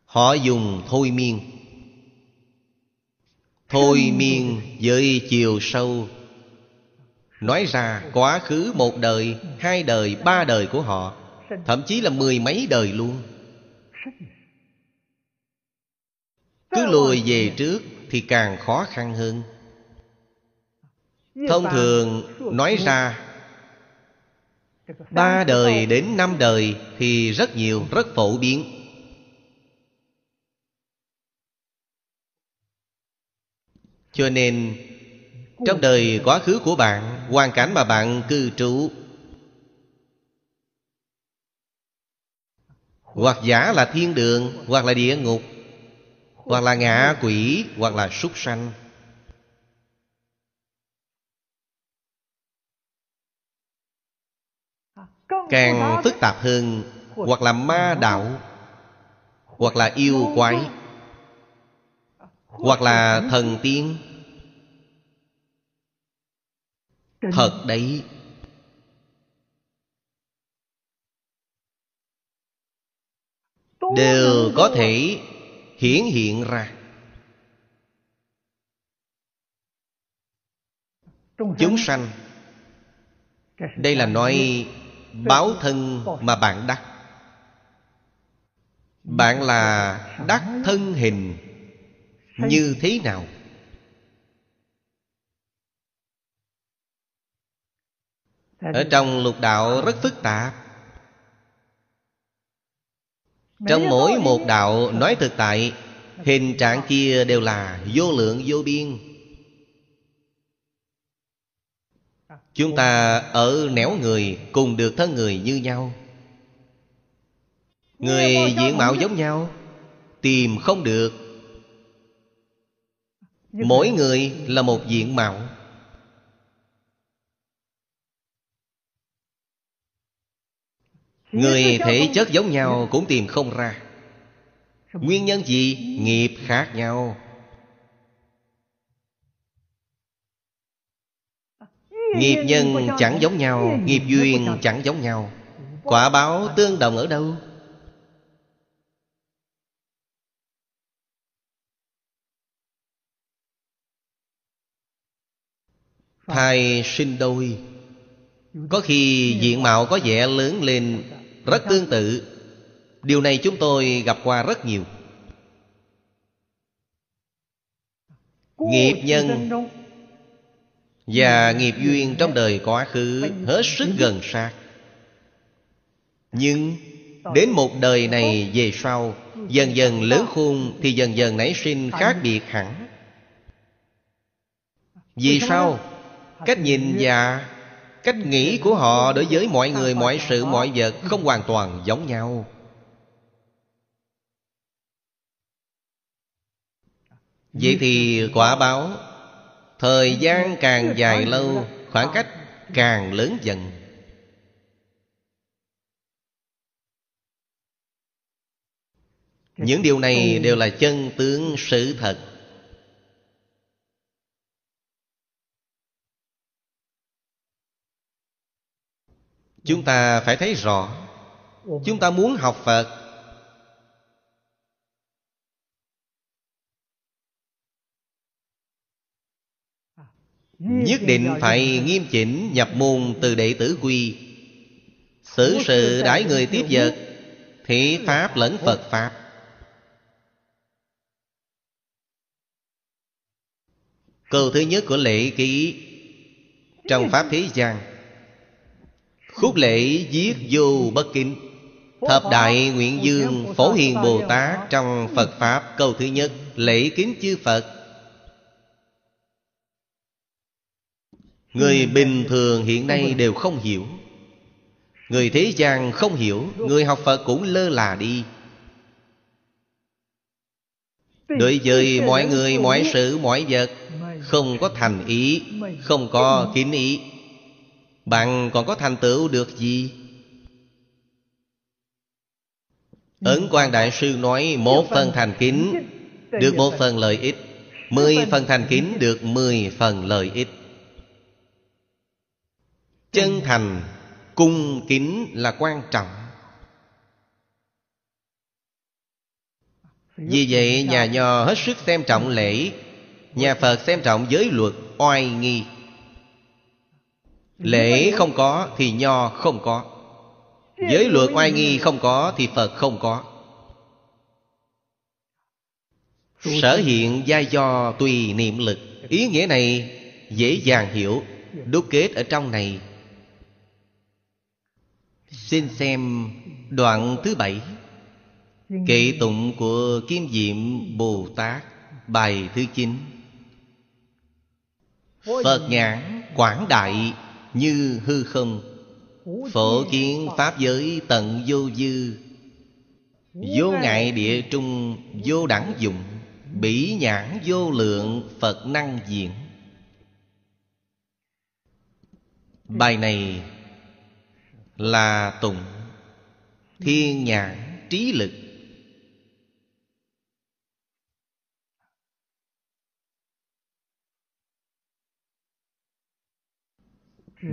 Họ dùng thôi miên. Thôi miên với chiều sâu. Nói ra quá khứ một đời Hai đời, ba đời của họ Thậm chí là mười mấy đời luôn. Cứ lùi về trước Thì càng khó khăn hơn. Thông thường nói ra Ba đời đến năm đời Thì rất nhiều, rất phổ biến. Cho nên, Trong đời quá khứ của bạn, Hoàn cảnh mà bạn cư trú, Hoặc giả là thiên đường, Hoặc là địa ngục, Hoặc là ngạ quỷ, Hoặc là súc sanh. Càng phức tạp hơn, Hoặc là ma đạo, Hoặc là yêu quái. Hoặc là thần tiên. Thật đấy. Đều có thể hiển hiện ra. Chúng sanh. Đây là nói báo thân mà bạn đắc. Bạn là đắc thân hình Như thế nào? Ở trong lục đạo rất phức tạp. Trong mỗi một đạo nói thực tại Hình trạng kia đều là vô lượng vô biên. Chúng ta ở nẻo người cùng được thân người như nhau. Người diện mạo giống nhau Tìm không được Mỗi người là một diện mạo. Người thể chất giống nhau cũng tìm không ra. Nguyên nhân gì? Nghiệp khác nhau. Nghiệp nhân chẳng giống nhau Nghiệp duyên chẳng giống nhau. Quả báo tương đồng ở đâu? Thai sinh đôi. Có khi diện mạo có vẻ lớn lên, Rất tương tự. Điều này chúng tôi gặp qua rất nhiều. Nghiệp nhân và nghiệp duyên trong đời quá khứ hết sức gần sát nhưng đến một đời này về sau, dần dần lớn khôn thì dần dần nảy sinh khác biệt hẳn. Vì sao? Cách nhìn và cách nghĩ của họ đối với mọi người, mọi sự, mọi vật không hoàn toàn giống nhau. Vậy thì quả báo, Thời gian càng dài lâu, Khoảng cách càng lớn dần. Những điều này đều là chân tướng sự thật. Chúng ta phải thấy rõ. Chúng ta muốn học Phật. Nhất định phải nghiêm chỉnh nhập môn từ đệ tử quy. Xử sự đãi người tiếp vật Thị Pháp lẫn Phật Pháp. Câu thứ nhất của lễ ký Trong Pháp Thế gian Khúc lễ giết vô bất kính. Thập Đại Nguyện Dương Phổ Hiền Bồ Tát Trong Phật Pháp. Câu thứ nhất Lễ kính chư Phật. Người bình thường hiện nay đều không hiểu. Người thế gian không hiểu Người học Phật cũng lơ là đi. Đối với mọi người, mọi sự, mọi vật Không có thành ý Không có kính ý. Bạn còn có thành tựu được gì? Ấn quan Đại Sư nói Một phần thành kính *laughs* Được một phần lợi ích. Mười phần. thành kính được mười phần lợi ích. *laughs* Chân thành cung kính là quan trọng. Vì vậy nhà nho hết sức xem trọng lễ. Nhà phật xem trọng giới luật oai nghi lễ không có thì nho không có. Giới luật oai nghi không có thì phật không có. Sở hiện giai do tùy niệm lực. Ý nghĩa này dễ dàng hiểu, đúc kết ở trong này. Xin xem đoạn thứ bảy. Kệ tụng của kim diệm bồ tát, bài thứ chín. Phật nhãn quảng đại như hư không. Phổ kiến pháp giới tận vô dư. Vô ngại địa trung, vô đẳng dụng, bỉ nhãn vô lượng phật năng diện. Bài này là tụng thiên nhãn trí lực.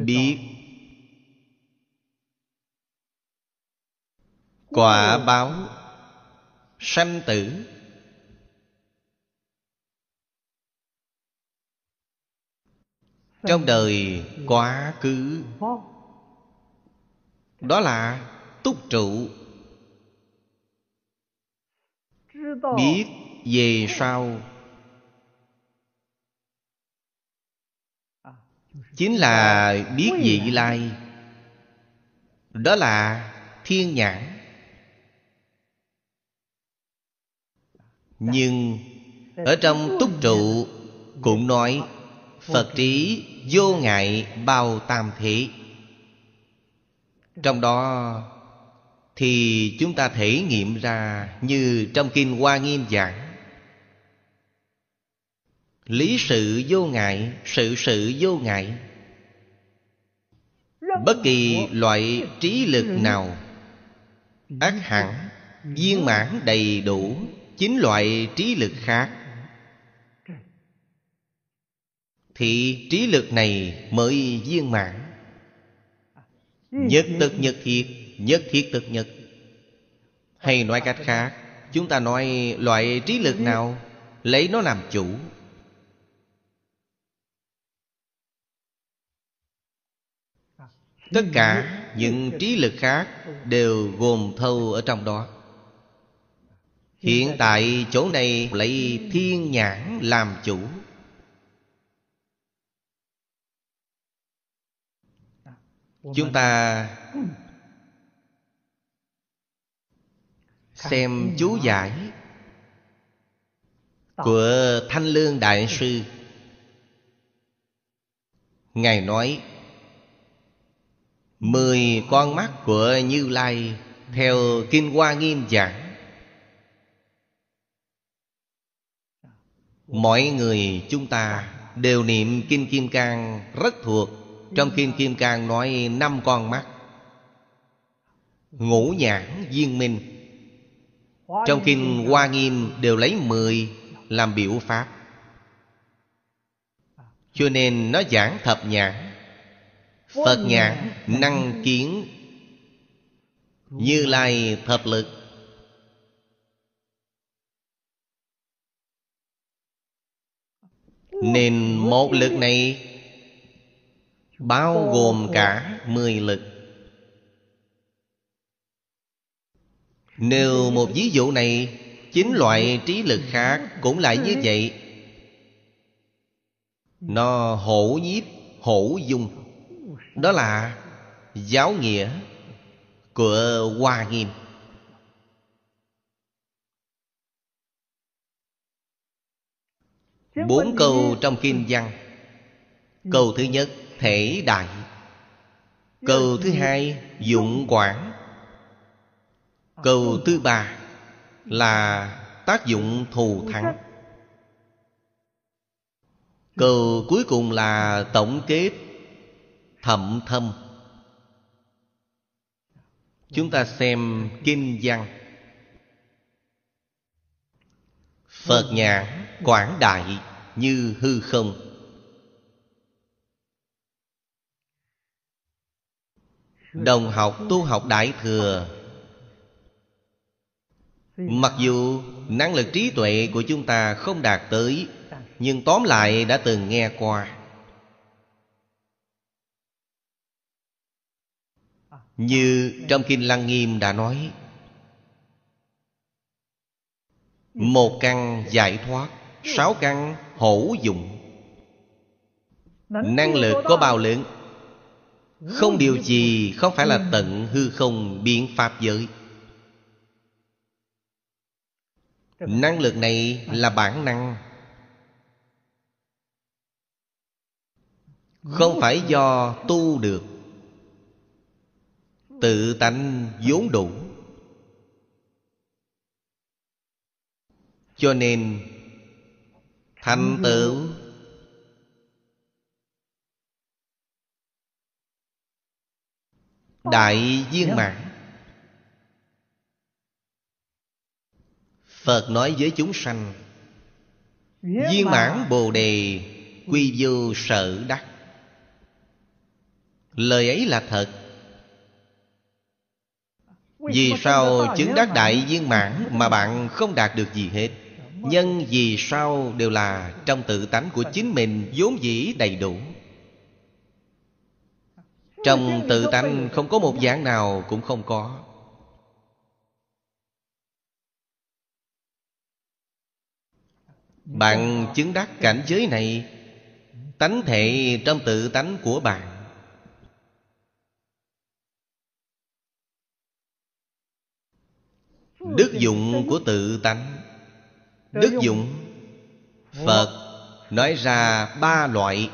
Biết. Quả báo sanh tử. Trong đời quá khứ. Đó là túc trụ. Biết về sau chính là biết vị lai? Đó là thiên nhãn. Nhưng ở trong túc trụ cũng nói, phật trí vô ngại bao tam thế. Trong đó thì chúng ta thể nghiệm ra như trong kinh hoa nghiêm giảng lý sự vô ngại, sự sự vô ngại. Bất kỳ loại trí lực nào, ác hẳn, viên mãn đầy đủ, chín loại trí lực khác, thì trí lực này mới viên mãn. Nhất tật nhất thiết nhất thiết tật nhất. Hay nói cách khác, chúng ta nói loại trí lực nào, lấy nó làm chủ. Tất cả những trí lực khác đều gồm thâu ở trong đó. Hiện tại chỗ này lấy thiên nhãn làm chủ. Chúng ta xem chú giải của thanh lương đại sư. Ngài nói mười con mắt của như lai theo kinh hoa nghiêm giảng. Mọi người chúng ta đều niệm kinh kim cang rất thuộc. Trong Kinh Kim Cang nói năm con mắt. Ngũ nhãn viên minh. Trong Kinh Hoa Nghiêm đều lấy mười làm biểu pháp. Cho nên nó giảng thập nhãn. Phật nhãn năng kiến. Như Lai thập lực. Nên một lực này Bao gồm cả mười lực. Nếu một ví dụ này Chính loại trí lực khác cũng lại như vậy. Nó hổ nhiếp, hổ dung. Đó là giáo nghĩa của Hoa Nghiêm. Bốn câu trong kim văn. Câu thứ nhất, thể đại. Câu thứ hai, dụng quản câu thứ ba là tác dụng thù thắng. Câu cuối cùng là tổng kết thậm thâm. Chúng ta xem kinh văn. Phật nhãn quảng đại như hư không. Đồng học tu học Đại Thừa. Mặc dù năng lực trí tuệ của chúng ta không đạt tới, Nhưng tóm lại đã từng nghe qua. Như trong Kinh Lăng Nghiêm đã nói Một căn giải thoát Sáu căn hữu dụng. Năng lực có bao lớn? Không điều gì không phải là tận hư không biện pháp giới. Năng lực này là bản năng. Không phải do tu được Tự tánh vốn đủ. Cho nên Thành tựu Đại viên mãn. Phật nói với chúng sanh Viên mãn Bồ Đề Quy vô sở đắc. Lời ấy là thật Vì sao chứng đắc đại viên mãn Mà bạn không đạt được gì hết? Nhân vì sao đều là Trong tự tánh của chính mình vốn dĩ đầy đủ? Trong tự tánh không có một dạng nào cũng không có. Bạn chứng đắc cảnh giới này Tánh thể trong tự tánh của bạn Đức dụng của tự tánh. Đức dụng Phật nói ra ba loại.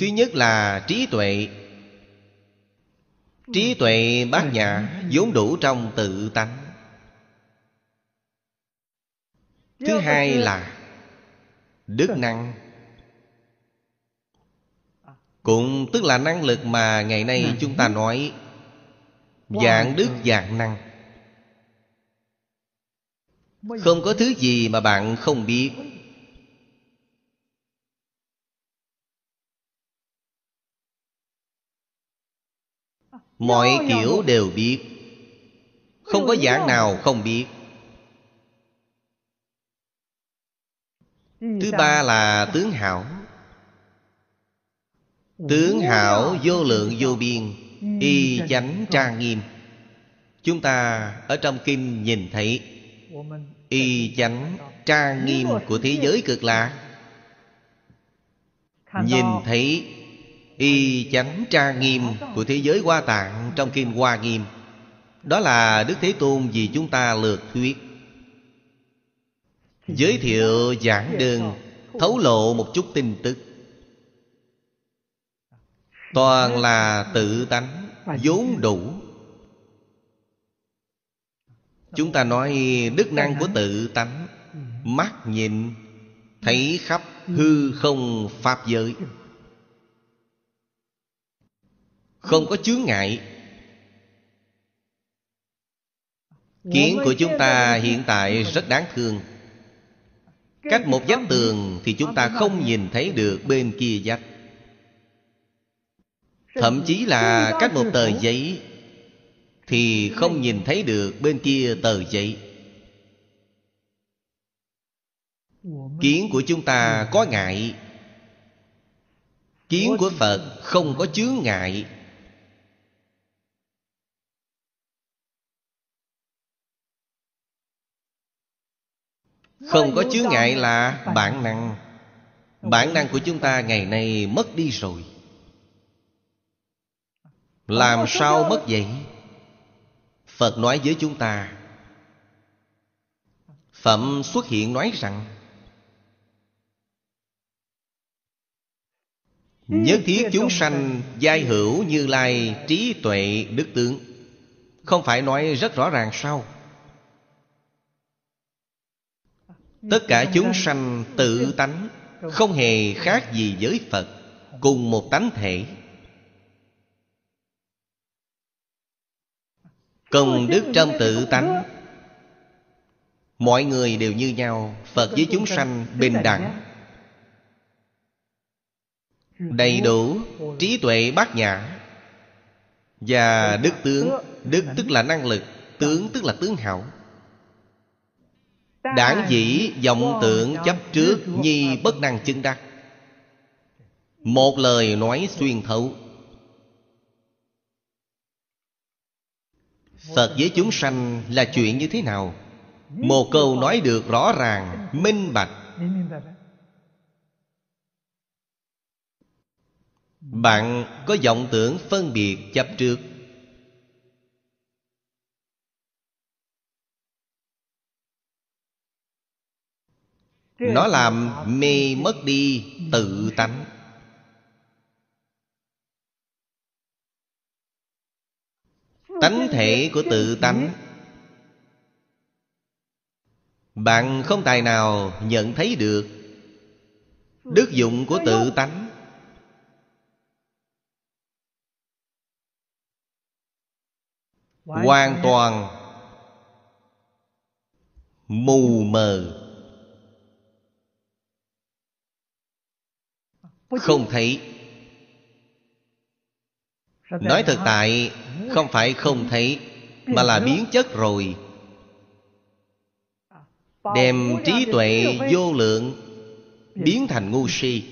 Thứ nhất là trí tuệ. Trí tuệ bát nhã vốn đủ trong tự tánh. Thứ hai là Đức năng. Cũng tức là năng lực mà ngày nay chúng ta nói Dạng đức dạng năng. Không có thứ gì mà bạn không biết. Mọi kiểu đều biết. Không có dạng nào không biết. Thứ ba là tướng hảo. Tướng hảo vô lượng vô biên Y chánh trang nghiêm. Chúng ta ở trong kinh nhìn thấy Y chánh trang nghiêm của thế giới cực lạc Nhìn thấy Y chánh trang nghiêm của thế giới hoa tạng Trong kinh Hoa Nghiêm. Đó là Đức Thế Tôn vì chúng ta lược thuyết. Giới thiệu giảng đơn Thấu lộ một chút tin tức Toàn là tự tánh vốn đủ. Chúng ta nói đức năng của tự tánh. Mắt nhìn Thấy khắp hư không pháp giới. Không có chướng ngại. Kiến của chúng ta hiện tại rất đáng thương. Cách một vách tường Thì chúng ta không nhìn thấy được bên kia vách Thậm chí là cách một tờ giấy Thì không nhìn thấy được bên kia tờ giấy. Kiến của chúng ta có ngại. Kiến của Phật không có chướng ngại. Không có chướng ngại là bản năng. Bản năng của chúng ta ngày nay mất đi rồi. Làm sao mất vậy? Phật nói với chúng ta Phẩm xuất hiện nói rằng Nhất thiết chúng sanh Giai hữu như lai trí tuệ đức tướng. Không phải nói rất rõ ràng sao? Tất cả chúng sanh tự tánh Không hề khác gì với Phật Cùng một tánh thể Công đức trong tự tánh. Mọi người đều như nhau, Phật với chúng sanh bình đẳng. Đầy đủ trí tuệ bát nhã. Và đức tướng, Đức tức là năng lực, Tướng tức là tướng hảo. Đảng dĩ vọng tượng chấp trước, Nhi bất năng chứng đắc. Một lời nói xuyên thấu. Phật với chúng sanh là chuyện như thế nào? Một câu nói được rõ ràng, Minh bạch. Bạn có vọng tưởng phân biệt chấp trước? Nó làm mê mất đi tự tánh. Tánh thể của tự tánh. Bạn không tài nào nhận thấy được Đức dụng của tự tánh. Hoàn toàn Mù mờ. Không thấy. Nói thực tại Không phải không thấy Mà là biến chất rồi. Đem trí tuệ vô lượng Biến thành ngu si.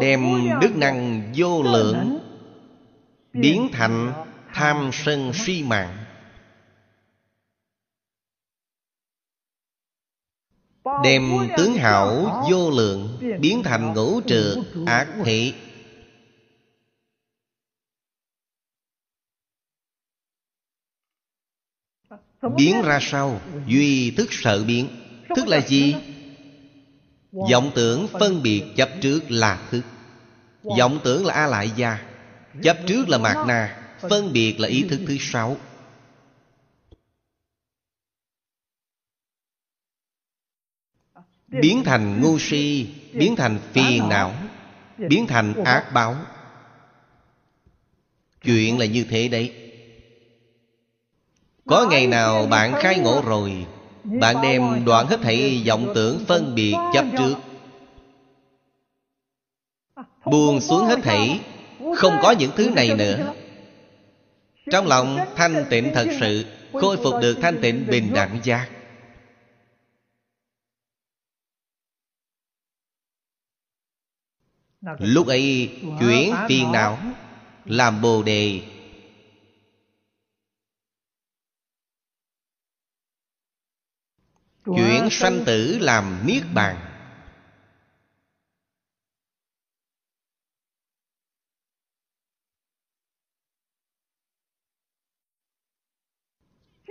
Đem đức năng vô lượng Biến thành tham sân si mạng Đem tướng hảo vô lượng Biến thành ngũ trượt ác thị Biến ra sao? Duy thức sợ biến. Thức là gì? Vọng tưởng phân biệt chấp trước là thức. Vọng tưởng là a lại gia. Chấp trước là mạt na. Phân biệt là ý thức thứ sáu. Biến thành ngu si biến thành phiền não. biến thành ác báo. Chuyện là như thế đấy. Có ngày nào bạn khai ngộ rồi Bạn đem đoạn hết thảy vọng tưởng phân biệt chấp trước. Buông xuống hết thảy Không có những thứ này nữa. Trong lòng thanh tịnh thật sự Khôi phục được thanh tịnh bình đẳng giác Lúc ấy chuyển phiền não Làm bồ đề. Chuyển sanh tử làm niết bàn.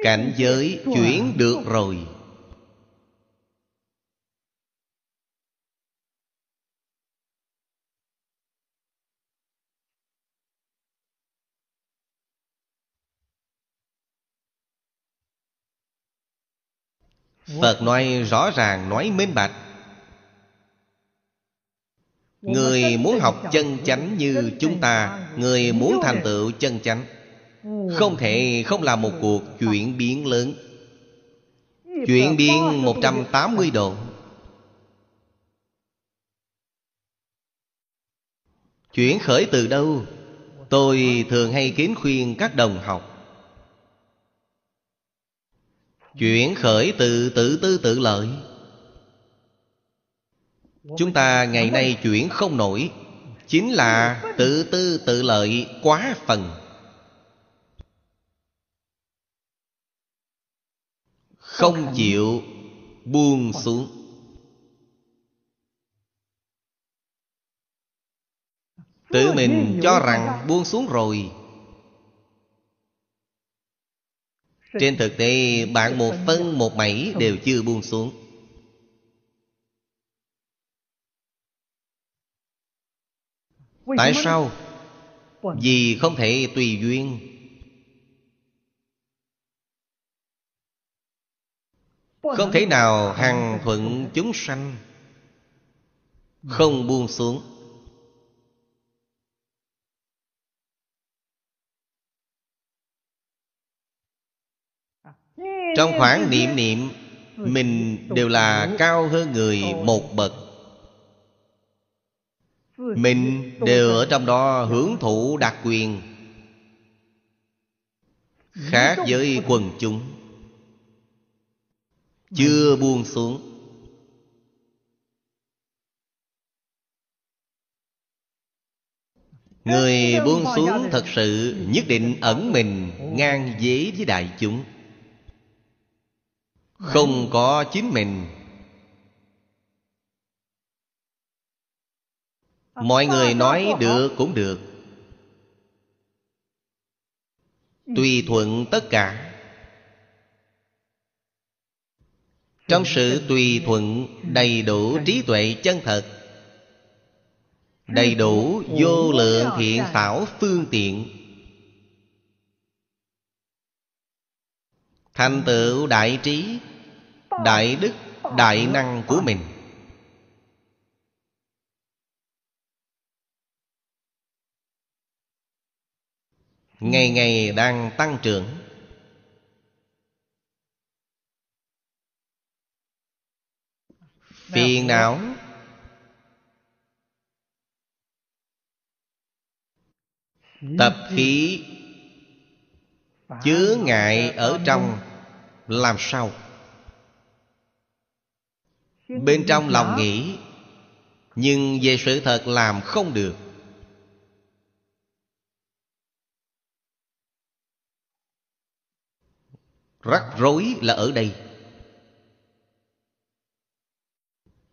Cảnh giới chuyển được rồi Phật nói rõ ràng nói minh bạch Người muốn học chân chánh như chúng ta Người muốn thành tựu chân chánh. Không thể không làm một cuộc chuyển biến lớn. Chuyển biến 180 độ. Chuyển khởi từ đâu? Tôi thường hay kiến khuyên các đồng học Chuyển khởi từ tự tư tự lợi. Chúng ta ngày nay chuyển không nổi, Chính là tự tư tự lợi quá phần. Không chịu, buông xuống. Tự mình cho rằng buông xuống rồi Trên thực tế, bạn một phân, một mảy đều chưa buông xuống. Tại sao? Vì không thể tùy duyên. Không thể nào hằng thuận chúng sanh, Không buông xuống. Trong khoảng niệm niệm, Mình đều là cao hơn người một bậc. Mình đều ở trong đó hưởng thụ đặc quyền, Khác với quần chúng. Chưa buông xuống. Người buông xuống thật sự nhất định ẩn mình ngang dế với đại chúng. Không có chính mình. Mọi người nói được cũng được. Tùy thuận tất cả. Trong sự tùy thuận đầy đủ trí tuệ chân thật Đầy đủ vô lượng thiện xảo phương tiện. Thành tựu đại trí Đại đức Đại năng của mình. Ngày ngày đang tăng trưởng. Phiền não. Tập khí Chứa ngại ở trong Làm sao Bên trong lòng nghĩ, Nhưng về sự thật làm không được. Rắc rối là ở đây.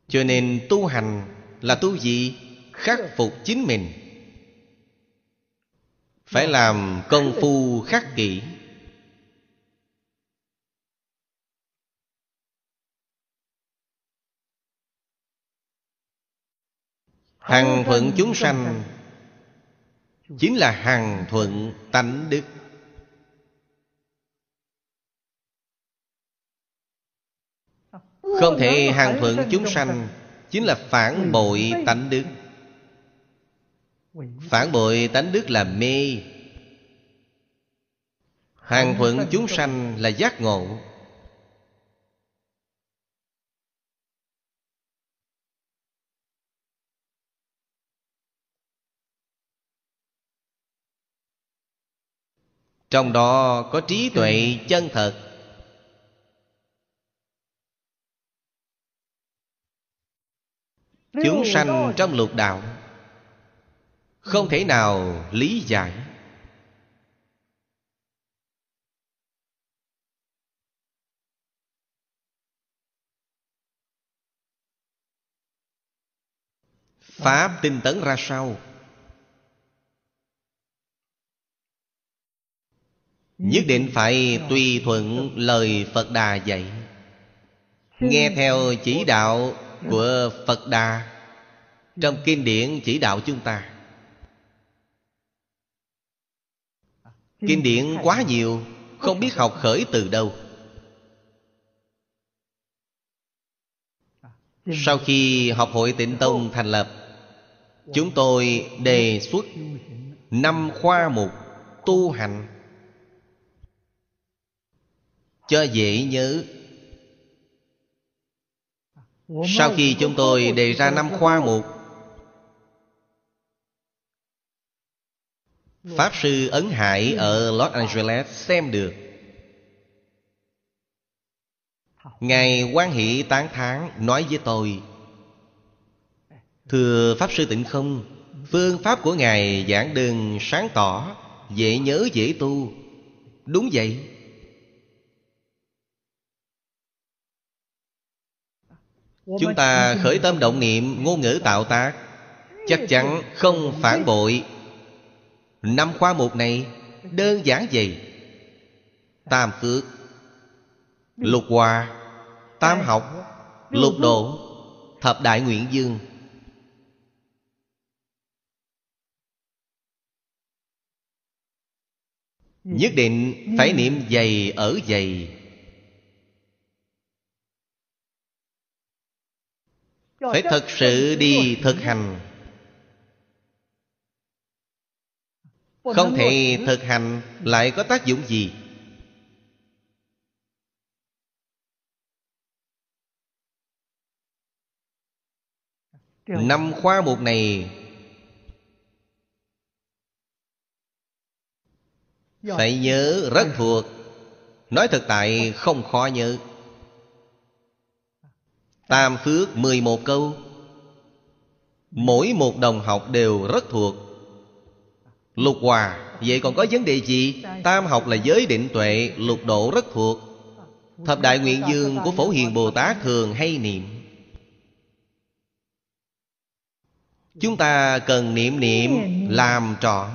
Cho nên tu hành là tu gì? Khắc phục chính mình. Phải làm công phu khắc kỷ. Hằng thuận chúng sanh chính là hằng thuận tánh đức. Không thể hằng thuận chúng sanh chính là phản bội tánh đức. Phản bội tánh đức là mê. Hàng thuận chúng sanh là giác ngộ. Trong đó có trí tuệ chân thật. Chúng sanh trong lục đạo không thể nào lý giải. Pháp tinh tấn ra sao nhất định phải tùy thuận lời phật đà dạy. Nghe theo chỉ đạo của phật đà. Trong kinh điển chỉ đạo chúng ta. Kinh điển quá nhiều, Không biết học khởi từ đâu. Sau khi học hội tịnh tông thành lập, Chúng tôi đề xuất Năm khoa mục tu hành. Cho dễ nhớ. Sau khi chúng tôi đề ra năm khoa mục Pháp Sư Ấn Hải ở Los Angeles xem được. Ngài quan hỷ tán thán nói với tôi, Thưa Pháp Sư Tịnh Không, Phương pháp của Ngài giảng đơn sáng tỏ, Dễ nhớ dễ tu. Đúng vậy. Chúng ta khởi tâm động niệm ngôn ngữ tạo tác. Chắc chắn không phản bội. Năm khoa mục này đơn giản vậy. Tam phước Lục hòa Tam học Lục độ. Thập đại nguyện dương. Nhất định phải niệm dày ở dày phải thật sự đi thực hành. Không thể thực hành lại có tác dụng gì? Năm khoa mục này phải nhớ rất thuộc. Nói thực tại không khó nhớ. Tam Phước 11 câu. Mỗi một đồng học đều rất thuộc. Lục hòa, Vậy còn có vấn đề gì? Tam học là giới định tuệ, Lục độ rất thuộc. Thập đại nguyện dương của Phổ Hiền Bồ Tát thường hay niệm. Chúng ta cần niệm niệm làm trọn.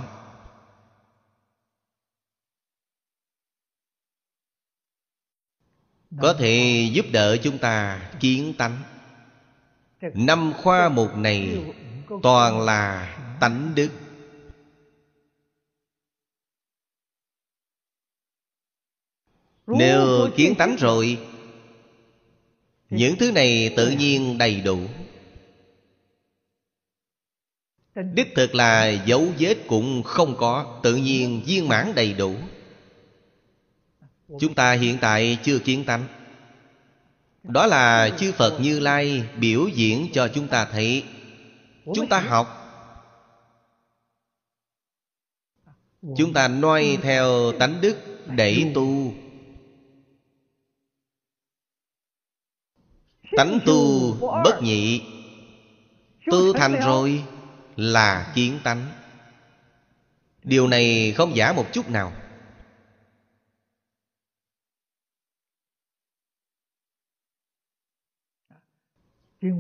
Có thể giúp đỡ chúng ta kiến tánh. Năm khoa mục này Toàn là tánh đức. Nếu kiến tánh rồi, Những thứ này tự nhiên đầy đủ. Đích thực là dấu vết cũng không có, Tự nhiên viên mãn đầy đủ. Chúng ta hiện tại chưa kiến tánh. Đó là chư Phật Như Lai biểu diễn cho chúng ta thấy. Chúng ta học. Chúng ta noi theo tánh đức để tu. Tánh tu bất nhị. Tu thành rồi là kiến tánh. Điều này không giả một chút nào.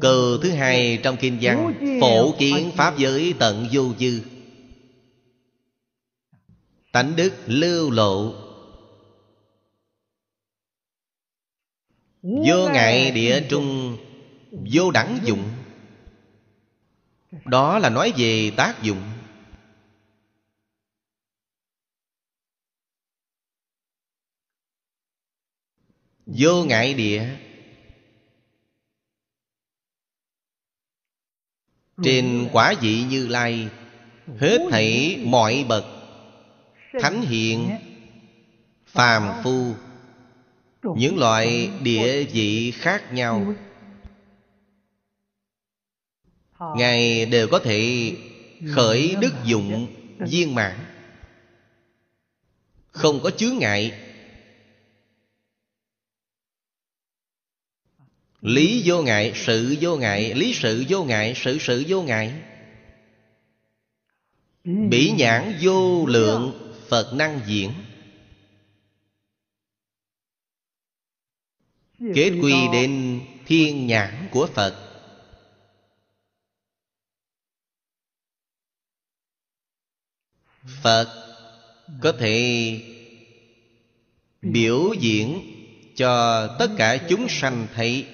Câu thứ hai trong kinh văn Phổ kiến Pháp giới tận vô dư. Tánh đức lưu lộ. Vô ngại địa trung Vô đẳng dụng. Đó là nói về tác dụng. Vô ngại địa Trên quả vị như lai Hết thảy mọi bậc Thánh hiện Phàm phu. Những loại địa vị khác nhau. Ngài đều có thể khởi đức dụng viên mãn. Không có chướng ngại Lý vô ngại, sự vô ngại Lý sự vô ngại, sự sự vô ngại. Bỉ nhãn vô lượng Phật năng diễn. Kết quy đến thiên nhãn của Phật. Phật có thể biểu diễn cho tất cả chúng sanh thấy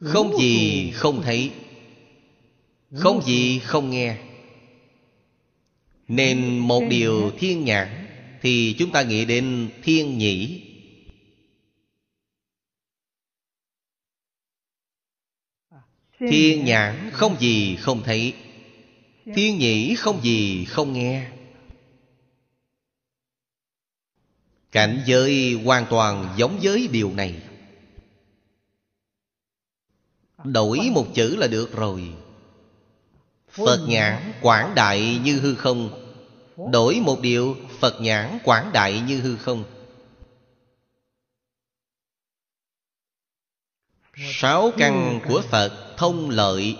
Không gì không thấy. Không gì không nghe. Nên một điều thiên nhãn Thì chúng ta nghĩ đến thiên nhĩ. Thiên nhãn không gì không thấy. Thiên nhĩ không gì không nghe. Cảnh giới hoàn toàn giống với điều này Đổi một chữ là được rồi. Phật nhãn quảng đại như hư không. Đổi một điều, Phật nhãn quảng đại như hư không. Sáu căn của Phật thông lợi.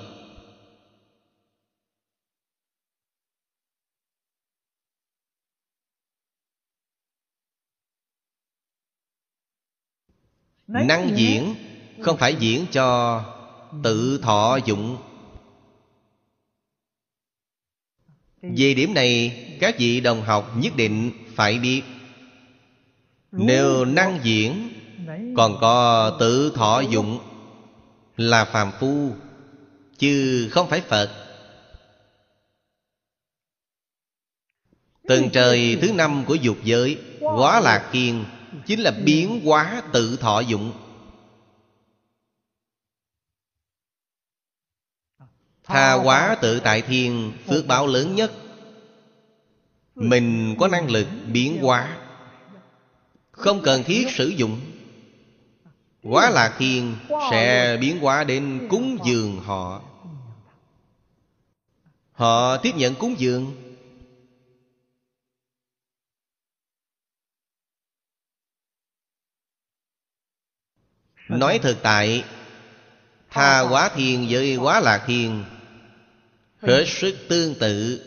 Năng diễn Không phải diễn cho tự thọ dụng. Về điểm này, các vị đồng học nhất định phải biết. Nếu năng diễn, còn có tự thọ dụng là phàm phu, chứ không phải phật. Tầng trời thứ năm của dục giới quá lạc kiên chính là biến hóa tự thọ dụng. Tha quá tự tại thiên Phước báo lớn nhất. Mình có năng lực biến hóa. Không cần thiết sử dụng. Quá lạc thiên sẽ biến hóa đến cúng dường họ. Họ tiếp nhận cúng dường. Nói thực tại, Tha quá thiên với quá lạc thiên Hết sức tương tự.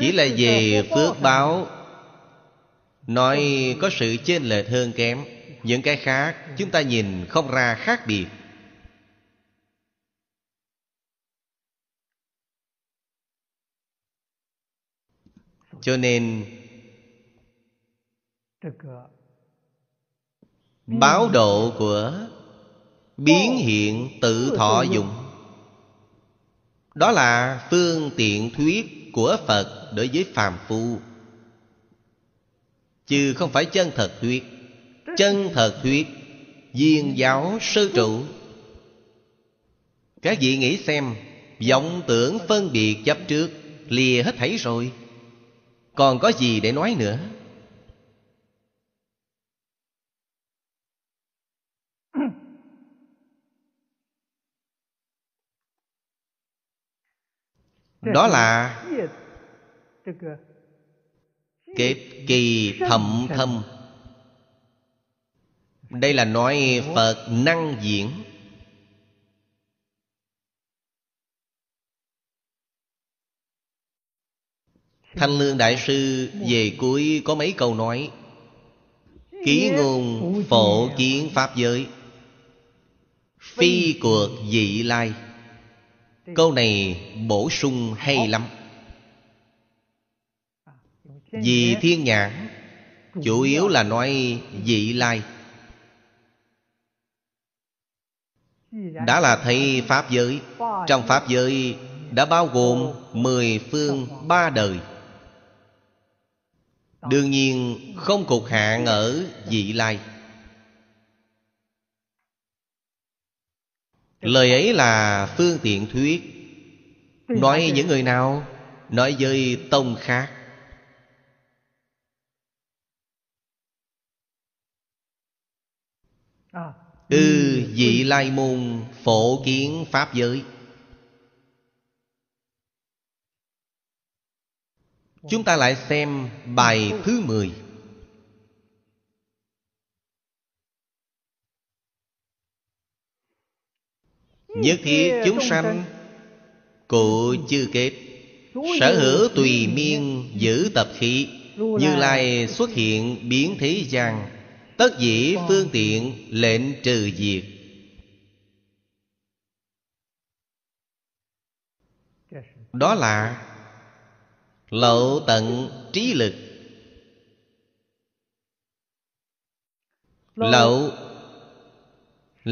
Chỉ là về phước báo. Nói có sự chênh lệch hơn kém. Những cái khác chúng ta nhìn không ra khác biệt. Cho nên, Báo độ của biến hiện tự thọ dụng Đó là phương tiện thuyết của Phật đối với phàm phu. Chứ không phải chân thật thuyết. Chân thật thuyết, Viên giáo sư trụ. Các vị nghĩ xem, vọng tưởng phân biệt chấp trước, Lìa hết thảy rồi. Còn có gì để nói nữa? Đó là Kết kỳ thậm thâm. Đây là nói Phật năng diễn. Thanh Lương Đại Sư về cuối có mấy câu nói, Ký ngôn phổ kiến Pháp giới, Phi cuộc dị lai. Câu này bổ sung hay lắm. Vì thiên nhãn Chủ yếu là nói dị lai. Đã là thấy Pháp giới. Trong Pháp giới đã bao gồm Mười phương ba đời. Đương nhiên không cục hạn ở dị lai Lời ấy là phương tiện thuyết. Nói những người nào? Nói với tông khác. À, Ư ừ, vị lai môn phổ kiến pháp giới. Chúng ta lại xem bài thứ 10 Nhất thiết chúng sanh Cụ chư kết. Sở hữu tùy miên giữ tập khí. Như lai xuất hiện biến thế gian. Tất dĩ phương tiện lệnh trừ diệt. Đó là Lậu tận trí lực. Lậu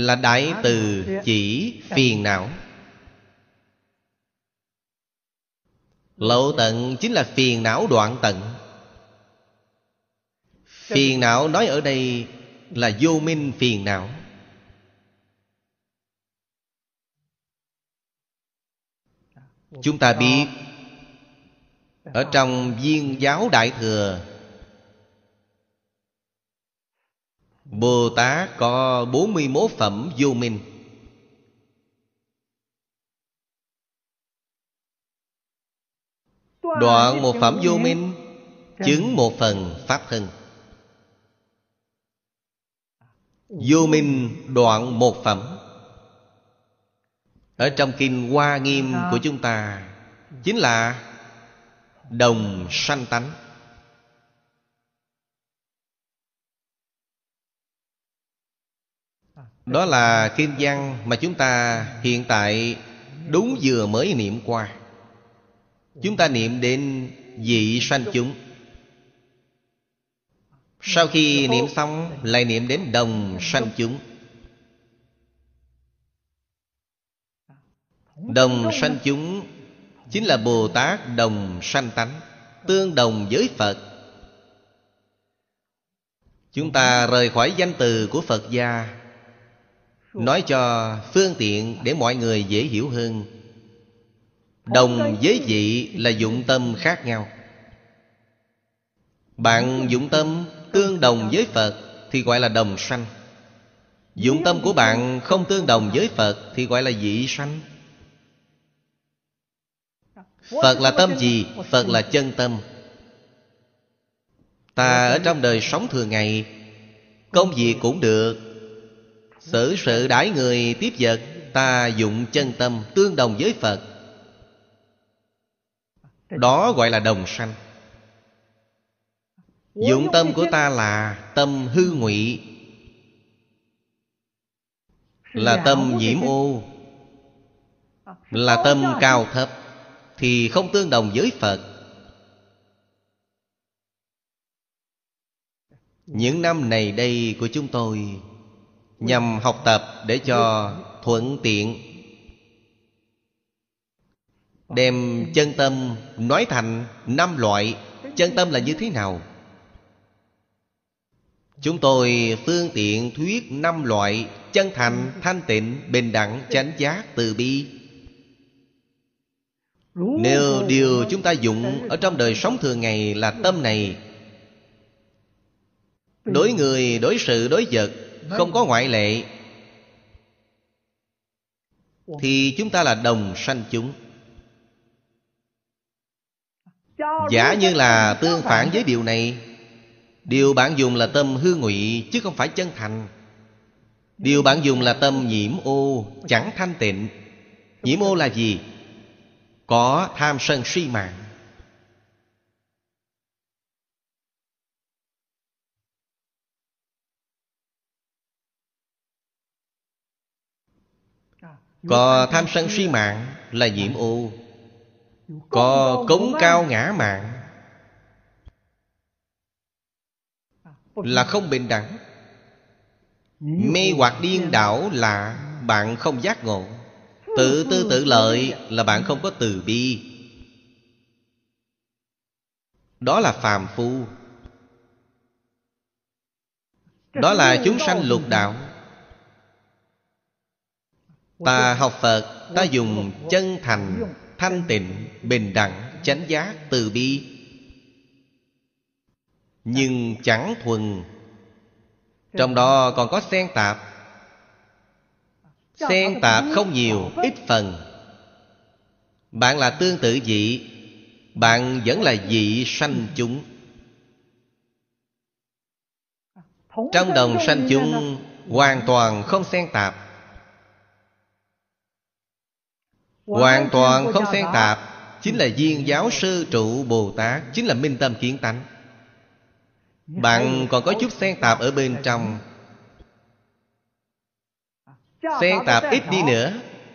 là đại từ chỉ phiền não. Lậu tận chính là phiền não đoạn tận. Phiền não nói ở đây là vô minh phiền não. Chúng ta biết Ở trong viên giáo đại thừa Bồ Tát có 41 phẩm vô minh. Đoạn một phẩm vô minh Chứng một phần Pháp thân. Vô minh đoạn một phẩm. Ở trong kinh Hoa Nghiêm của chúng ta Chính là Đồng sanh tánh. Đó là kim văn mà chúng ta hiện tại đúng vừa mới niệm qua. Chúng ta niệm đến vị sanh chúng. Sau khi niệm xong, lại niệm đến đồng sanh chúng. Đồng sanh chúng Chính là Bồ Tát đồng sanh tánh, Tương đồng với Phật. Chúng ta rời khỏi danh từ của Phật gia Nói cho phương tiện để mọi người dễ hiểu hơn. Đồng với vị là dụng tâm khác nhau. Bạn dụng tâm tương đồng với Phật Thì gọi là đồng sanh. Dụng tâm của bạn không tương đồng với Phật Thì gọi là dị sanh. Phật là tâm gì? Phật là chân tâm. Ta ở trong đời sống thường ngày Công việc cũng được Xử sự đãi người tiếp vật Ta dụng chân tâm tương đồng với Phật. Đó gọi là đồng sanh. Dụng tâm của ta là tâm hư ngụy. Là tâm nhiễm ô. Là tâm cao thấp Thì không tương đồng với Phật. Những năm này đây của chúng tôi Nhằm học tập để cho thuận tiện Đem chân tâm nói thành năm loại Chân tâm là như thế nào? Chúng tôi phương tiện thuyết năm loại Chân thành, thanh tịnh, bình đẳng, chánh giác, từ bi Nếu điều chúng ta dụng ở trong đời sống thường ngày là tâm này Đối người, đối sự, đối vật không có ngoại lệ. Thì chúng ta là đồng sanh chúng. Giả như là tương phản với điều này Điều bạn dùng là tâm hư ngụy Chứ không phải chân thành. Điều bạn dùng là tâm nhiễm ô Chẳng thanh tịnh. Nhiễm ô là gì? Có tham sân si mạng Có tham sân si mạng là nhiễm ô Có cống cao ngã mạng Là không bình đẳng. Mê hoặc điên đảo là bạn không giác ngộ. Tự tư tự lợi là bạn không có từ bi. Đó là phàm phu. Đó là chúng sanh lục đạo. Ta học Phật Ta dùng chân thành Thanh tịnh Bình đẳng Chánh giác Từ bi. Nhưng chẳng thuần. Trong đó còn có xen tạp. Xen tạp không nhiều Ít phần. Bạn là tương tự dị Bạn vẫn là dị sanh chúng. Trong đồng sanh chúng Hoàn toàn không xen tạp Hoàn toàn không xen tạp Chính là viên giáo sư trụ Bồ Tát Chính là minh tâm kiến tánh. Bạn còn có chút xen tạp ở bên trong. Xen tạp ít đi nữa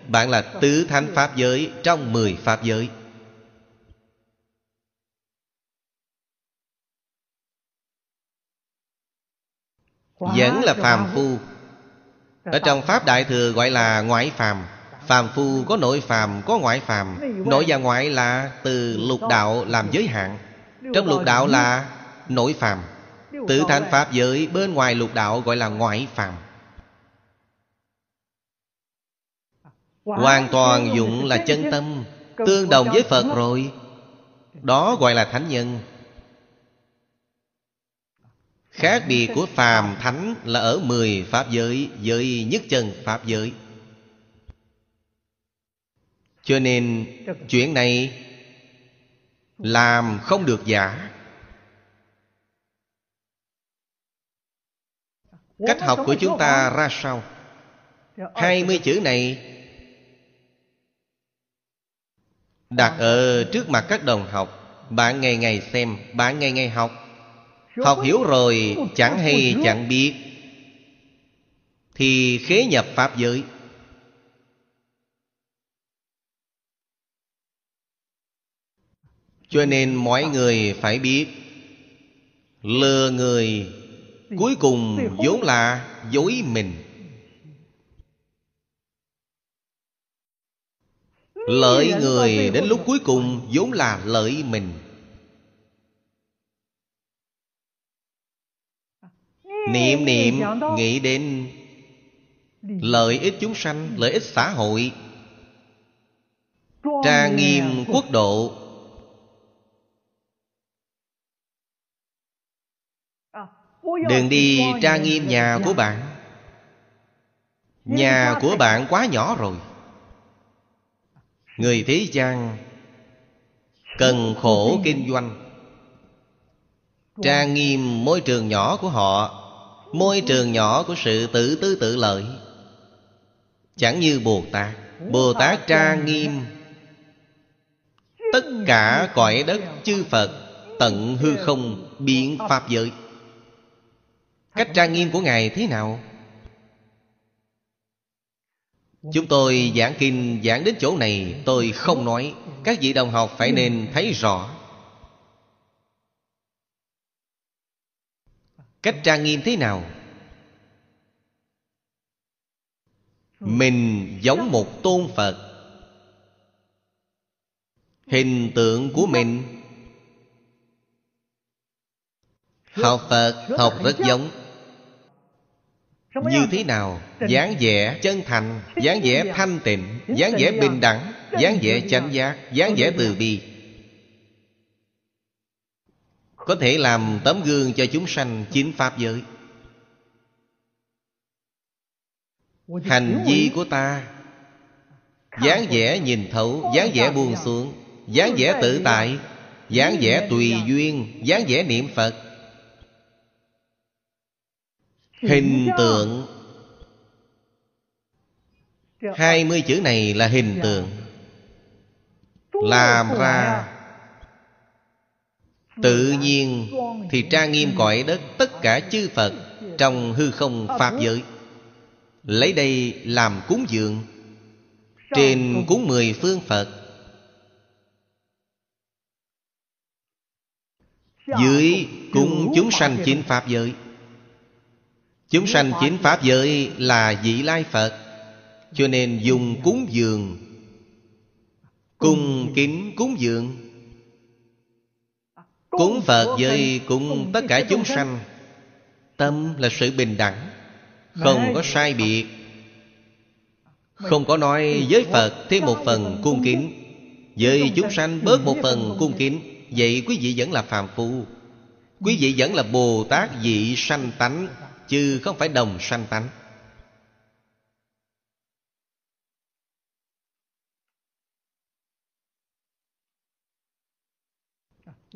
Bạn là tứ thánh Pháp giới Trong mười Pháp giới. Vẫn là phàm phu. Ở trong Pháp Đại Thừa gọi là ngoại phàm Phàm phu có nội phàm, có ngoại phàm. Nội và ngoại là từ lục đạo làm giới hạn. Trong lục đạo là nội phàm. Tự thành Pháp giới bên ngoài lục đạo gọi là ngoại phàm. Hoàn toàn dụng là chân tâm Tương đồng với Phật rồi. Đó gọi là thánh nhân. Khác biệt của phàm thánh là ở mười Pháp giới Giới nhất chân Pháp giới cho nên chuyện này làm không được giả. Cách học của chúng ta ra sao? Hai mươi chữ này đặt ở trước mặt các đồng học. Bạn ngày ngày xem, bạn ngày ngày học. Học hiểu rồi, chẳng hay chẳng biết. Thì khế nhập pháp giới. Cho nên mọi người phải biết, lừa người cuối cùng vốn là dối mình. Lợi người đến lúc cuối cùng vốn là lợi mình. Niệm niệm, nghĩ đến lợi ích chúng sanh, lợi ích xã hội trang nghiêm quốc độ Đừng đi tra nghiêm nhà của bạn. Nhà của bạn quá nhỏ rồi. Người thế gian Cần khổ kinh doanh. Trang nghiêm môi trường nhỏ của họ Môi trường nhỏ của sự tự tư tự lợi. Chẳng như Bồ Tát. Bồ Tát trang nghiêm. Tất cả cõi đất chư Phật Tận hư không biến Pháp giới Cách trang nghiêm của Ngài thế nào? Chúng tôi giảng kinh giảng đến chỗ này Tôi không nói. Các vị đồng học phải nên thấy rõ. Cách trang nghiêm thế nào? Mình giống một tôn Phật. Hình tượng của mình. Học Phật học rất giống Như thế nào? dáng vẻ chân thành dáng vẻ thanh tịnh dáng vẻ bình đẳng dáng vẻ chánh giác dáng vẻ từ bi. Có thể làm tấm gương cho chúng sanh chính Pháp giới. Hành vi của ta dáng vẻ nhìn thấu dáng vẻ buông xuống dáng vẻ tự tại dáng vẻ tùy duyên dáng vẻ niệm phật hình tượng. Hai mươi chữ này là hình tượng. Làm ra. Tự nhiên thì tra nghiêm cõi đất tất cả chư phật trong hư không pháp giới. Lấy đây làm cúng dường. Trên cúng mười phương phật. Dưới cúng chúng sanh chính Pháp giới. Chúng sanh chính Pháp giới là vị lai Phật, Cho nên dùng cúng dường, Cung kính cúng dường. Cúng Phật với cúng tất cả chúng sanh. Tâm là sự bình đẳng, Không có sai biệt. Không có nói với Phật thêm một phần cung kính. Với chúng sanh bớt một phần cung kính, Vậy quý vị vẫn là phàm phu. Quý vị vẫn là Bồ Tát vị sanh tánh. Chứ không phải đồng sanh tánh.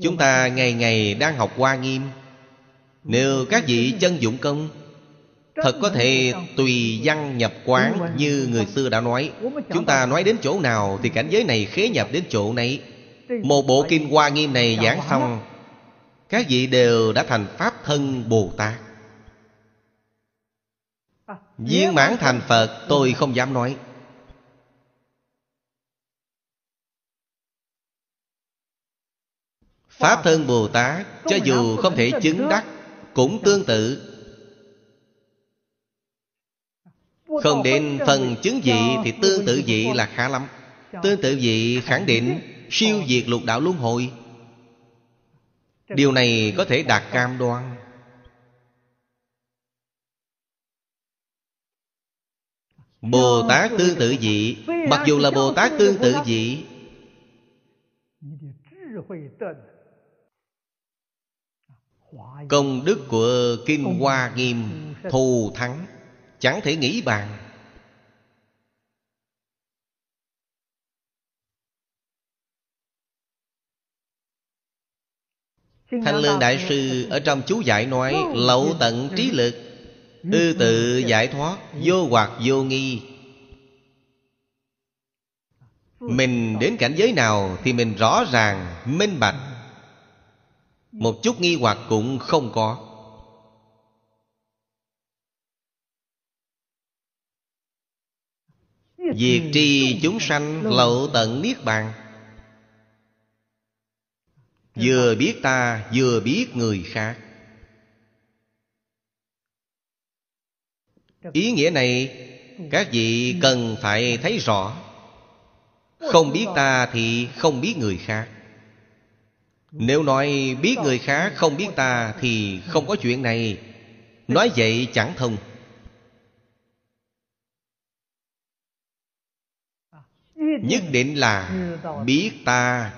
Chúng ta ngày ngày đang học Hoa Nghiêm. Nếu các vị chân dụng công, Thật có thể tùy văn nhập quán Như người xưa đã nói. Chúng ta nói đến chỗ nào Thì cảnh giới này khế nhập đến chỗ này một bộ kinh Hoa Nghiêm này giảng xong, Các vị đều đã thành Pháp thân Bồ Tát. Viên mãn thành Phật, tôi không dám nói. Pháp thân Bồ Tát, Cho dù không thể chứng đắc, Cũng tương tự. Không đến phần chứng dị Thì tương tự dị là khá lắm. Tương tự dị khẳng định Siêu diệt lục đạo luân hồi. Điều này có thể đạt cam đoan. Bồ Tát tương tự dị. Mặc dù là Bồ Tát tương tự dị. Công đức của Kim Hoa Nghiêm Thù thắng. Chẳng thể nghĩ bàn. Thanh Lương Đại Sư ở trong chú giải nói, Lậu tận trí lực Ư tự giải thoát Vô hoặc vô nghi. Mình đến cảnh giới nào Thì mình rõ ràng minh bạch. Một chút nghi hoặc cũng không có. Diệt tri chúng sanh lậu tận niết bàn. Vừa biết ta vừa biết người khác Ý nghĩa này Các vị cần phải thấy rõ. Không biết ta thì không biết người khác. Nếu nói biết người khác không biết ta Thì không có chuyện này. Nói vậy chẳng thông. Nhất định là biết ta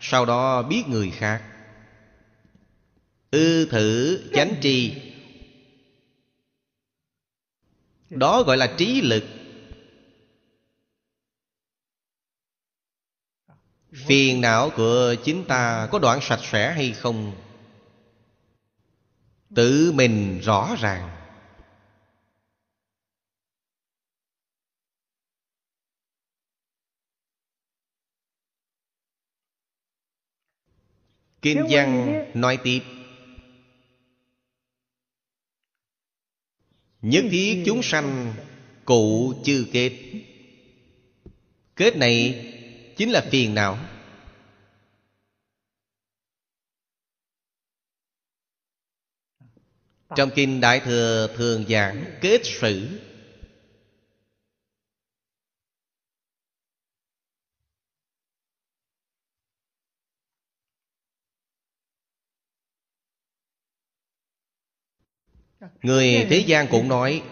sau đó biết người khác. Ư thử chánh tri Đó gọi là trí lực. Phiền não của chính ta có đoạn sạch sẽ hay không? Tự mình rõ ràng. Kinh văn nói tiếp Nhất thiết chúng sanh cụ chư kết. Kết này chính là phiền não. Trong Kinh Đại Thừa thường giảng, kết sử Người thế gian cũng nói,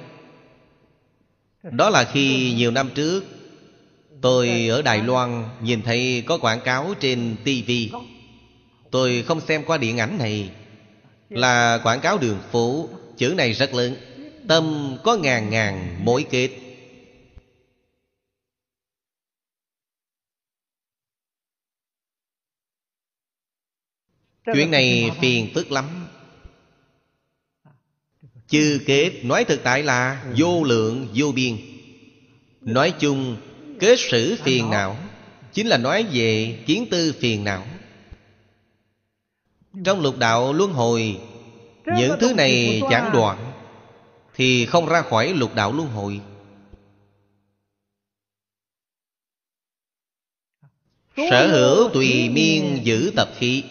Đó là khi nhiều năm trước, Tôi ở Đài Loan nhìn thấy có quảng cáo trên TV Tôi không xem qua điện ảnh này, Là quảng cáo đường phố, Chữ này rất lớn, Tâm có ngàn ngàn mối kết. Chuyện này phiền phức lắm. Chư kết nói thực tại là vô lượng vô biên. Nói chung kết sử phiền não Chính là nói về kiến tư phiền não. Trong lục đạo luân hồi Những thứ này chẳng đoạn Thì không ra khỏi lục đạo luân hồi. Sở hữu tùy miên giữ tập khí.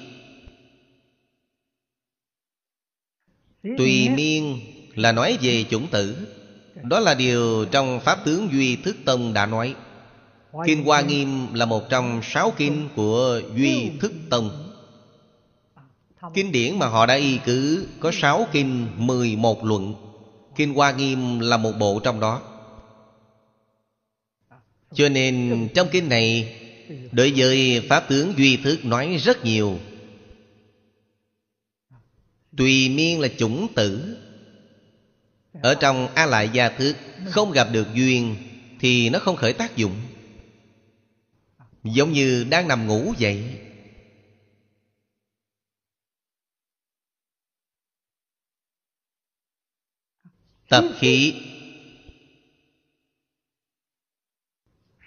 Tùy miên là nói về chủng tử. Đó là điều trong Pháp tướng Duy Thức Tông đã nói. Kinh Hoa Nghiêm là một trong sáu kinh của Duy Thức Tông. Kinh điển mà họ đã y cứ có sáu kinh, mười một luận. Kinh Hoa Nghiêm là một bộ trong đó. Cho nên trong kinh này, Đối với Pháp tướng Duy Thức nói rất nhiều. Tùy miên là chủng tử. Ở trong A Lại Gia Thức Không gặp được duyên Thì nó không khởi tác dụng. Giống như đang nằm ngủ vậy. Tập khí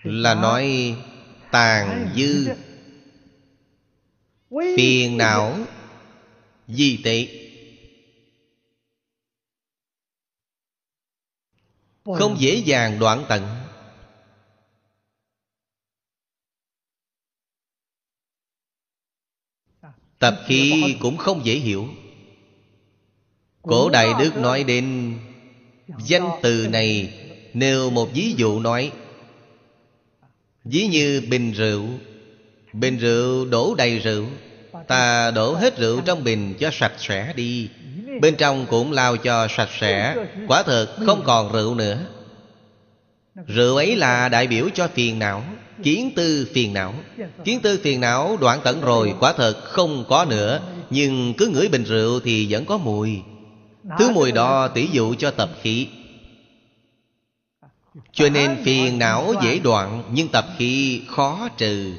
Là nói tàn dư. Phiền não, Di tệ Không dễ dàng đoạn tận. Tập khí cũng không dễ hiểu. Cổ Đại Đức nói đến Danh từ này Nêu một ví dụ nói. Ví như bình rượu. Bình rượu đổ đầy rượu. Ta đổ hết rượu trong bình cho sạch sẽ đi Bên trong cũng lao cho sạch sẽ, Quả thật không còn rượu nữa. Rượu ấy là đại biểu cho phiền não, Kiến tư phiền não. Kiến tư phiền não đoạn tận rồi, Quả thật không có nữa. Nhưng cứ ngửi bình rượu thì vẫn có mùi. Thứ mùi đó tỷ dụ cho tập khí. Cho nên phiền não dễ đoạn, Nhưng tập khí khó trừ.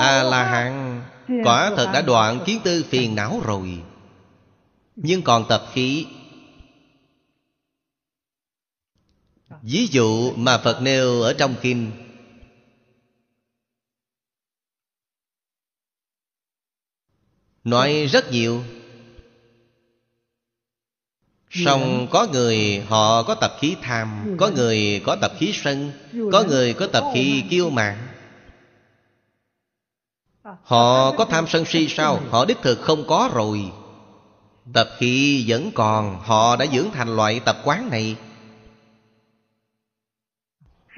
A-la-hán Quả thật đã đoạn kiến tư phiền não rồi. Nhưng còn tập khí. Ví dụ mà Phật nêu ở trong kinh. Nói rất nhiều. Xong có người họ có tập khí tham Có người có tập khí sân Có người có tập khí kiêu mạn Họ có tham sân si sao? Họ đích thực không có rồi. Tập khí vẫn còn, Họ đã dưỡng thành loại tập quán này.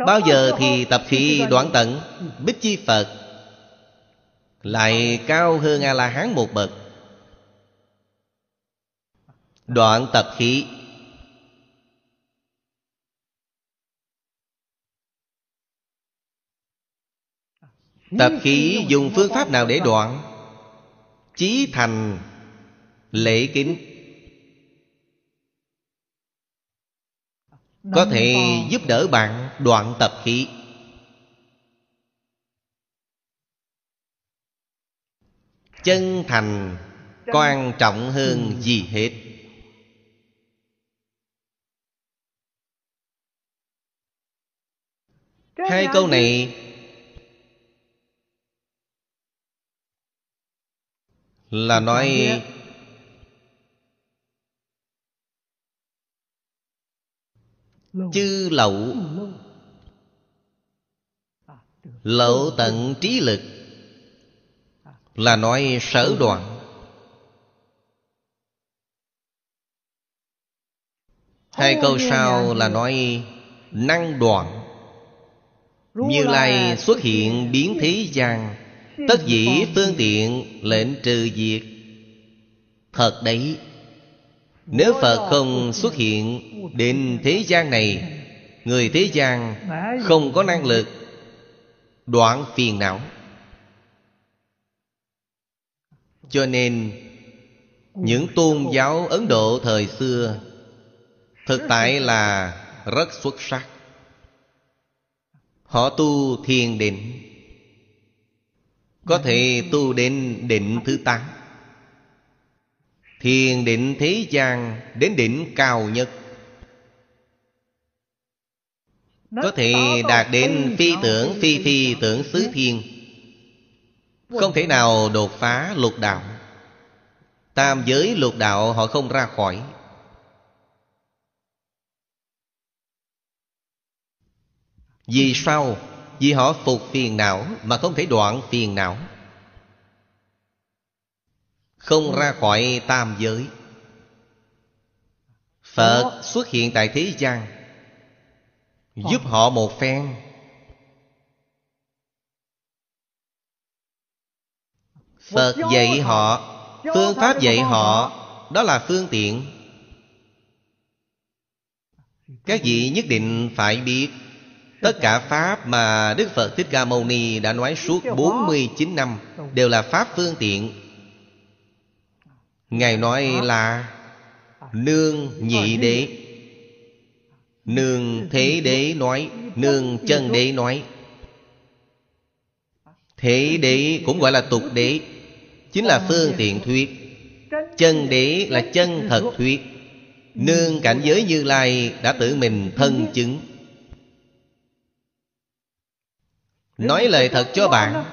Bao giờ thì tập khí đoạn tận? Bích chi Phật. Lại cao hơn A-la-hán một bậc. Đoạn tập khí Tập khí dùng phương pháp nào để đoạn? Chí thành Lễ kính. Có thể giúp đỡ bạn đoạn tập khí. Chân thành quan trọng hơn gì hết. Hai câu này Là nói Chư lậu. Lậu tận trí lực. Là nói sở đoạn. Hai câu sau là nói năng đoạn. Như Lai xuất hiện biến thế gian Tất dĩ phương tiện lệnh trừ diệt. Thật đấy. Nếu Phật không xuất hiện đến thế gian này, Người thế gian không có năng lực Đoạn phiền não. Cho nên, Những tôn giáo Ấn Độ thời xưa Thực tại là rất xuất sắc. Họ tu thiền định. Có thể tu đến định thứ tám. Thiền định thế gian đến đỉnh cao nhất. Có thể đạt đến phi tưởng phi phi tưởng xứ thiên Không thể nào đột phá lục đạo. Tam giới lục đạo họ không ra khỏi. Vì sao? Vì họ phục phiền não Mà không thể đoạn phiền não. Không ra khỏi tam giới. Phật xuất hiện tại thế gian Giúp họ một phen. Phật dạy họ Phương pháp dạy họ. Đó là phương tiện. Các vị nhất định phải biết Tất cả Pháp mà Đức Phật Thích Ca Mâu Ni đã nói suốt 49 năm Đều là Pháp phương tiện. Ngài nói là Nương nhị đế. Nương thế đế nói, Nương chân đế nói. Thế đế cũng gọi là tục đế, Chính là phương tiện thuyết. Chân đế là chân thật thuyết. Nương cảnh giới Như Lai đã tự mình thân chứng. Nói lời thật cho bạn